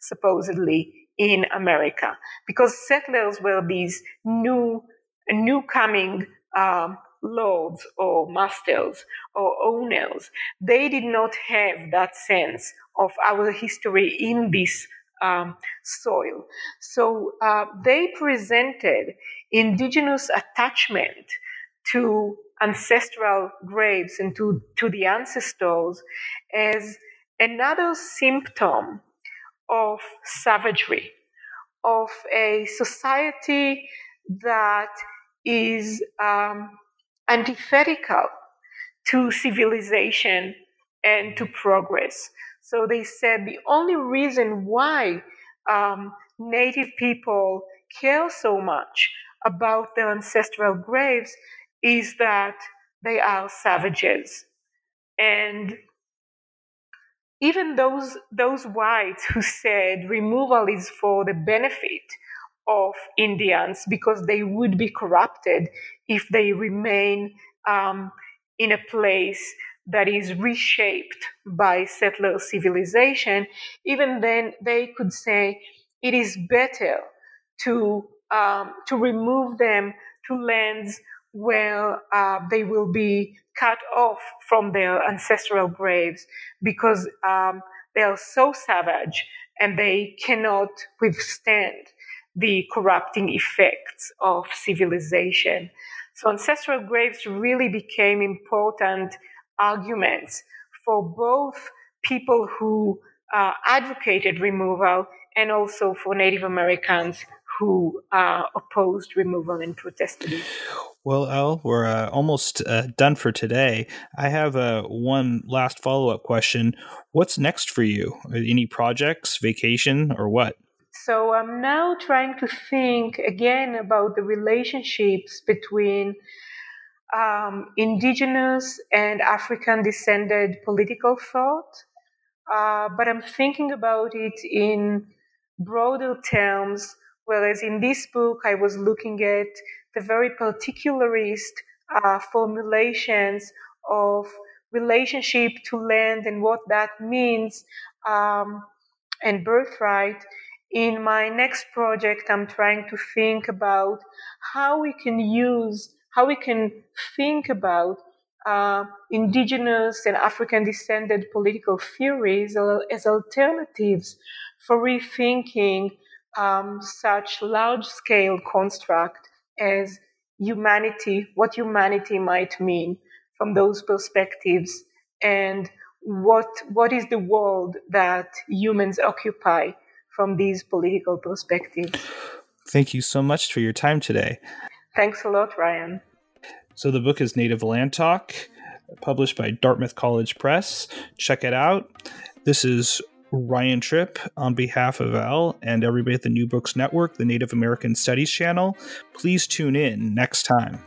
supposedly, in America, because settlers were these new, new coming um, lords or masters or owners. They did not have that sense of our history in this um, soil. So uh, they presented indigenous attachment to ancestral graves and to, to the ancestors as another symptom of savagery, of a society that is um, antithetical to civilization and to progress. So they said the only reason why um, Native people care so much about their ancestral graves is that they are savages. And even those, those whites who said removal is for the benefit of Indians because they would be corrupted if they remain um, in a place that is reshaped by settler civilization, even then they could say it is better to um, to remove them to lands where uh, they will be cut off from their ancestral graves because um, they are so savage and they cannot withstand the corrupting effects of civilization. So ancestral graves really became important arguments for both people who uh, advocated removal and also for Native Americans who uh, opposed removal and protested it. Well, Yael, we're uh, almost uh, done for today. I have uh, one last follow up question. What's next for you? Any projects, vacation, or what? So I'm now trying to think again about the relationships between um, indigenous and African descended political thought, uh, but I'm thinking about it in broader terms. Whereas in this book, I was looking at the very particularist uh, formulations of relationship to land and what that means um, and birthright. In my next project, I'm trying to think about how we can use how we can think about uh, indigenous and African descended political theories as alternatives for rethinking um, such large scale construct as humanity, what humanity might mean from those perspectives, and what what is the world that humans occupy from these political perspectives. Thank you so much for your time today. Thanks a lot, Ryan. So the book is Native Land Talk, published by Dartmouth College Press. Check it out. This is Ryan Tripp on behalf of Yael and everybody at the New Books Network, the Native American Studies channel. Please tune in next time.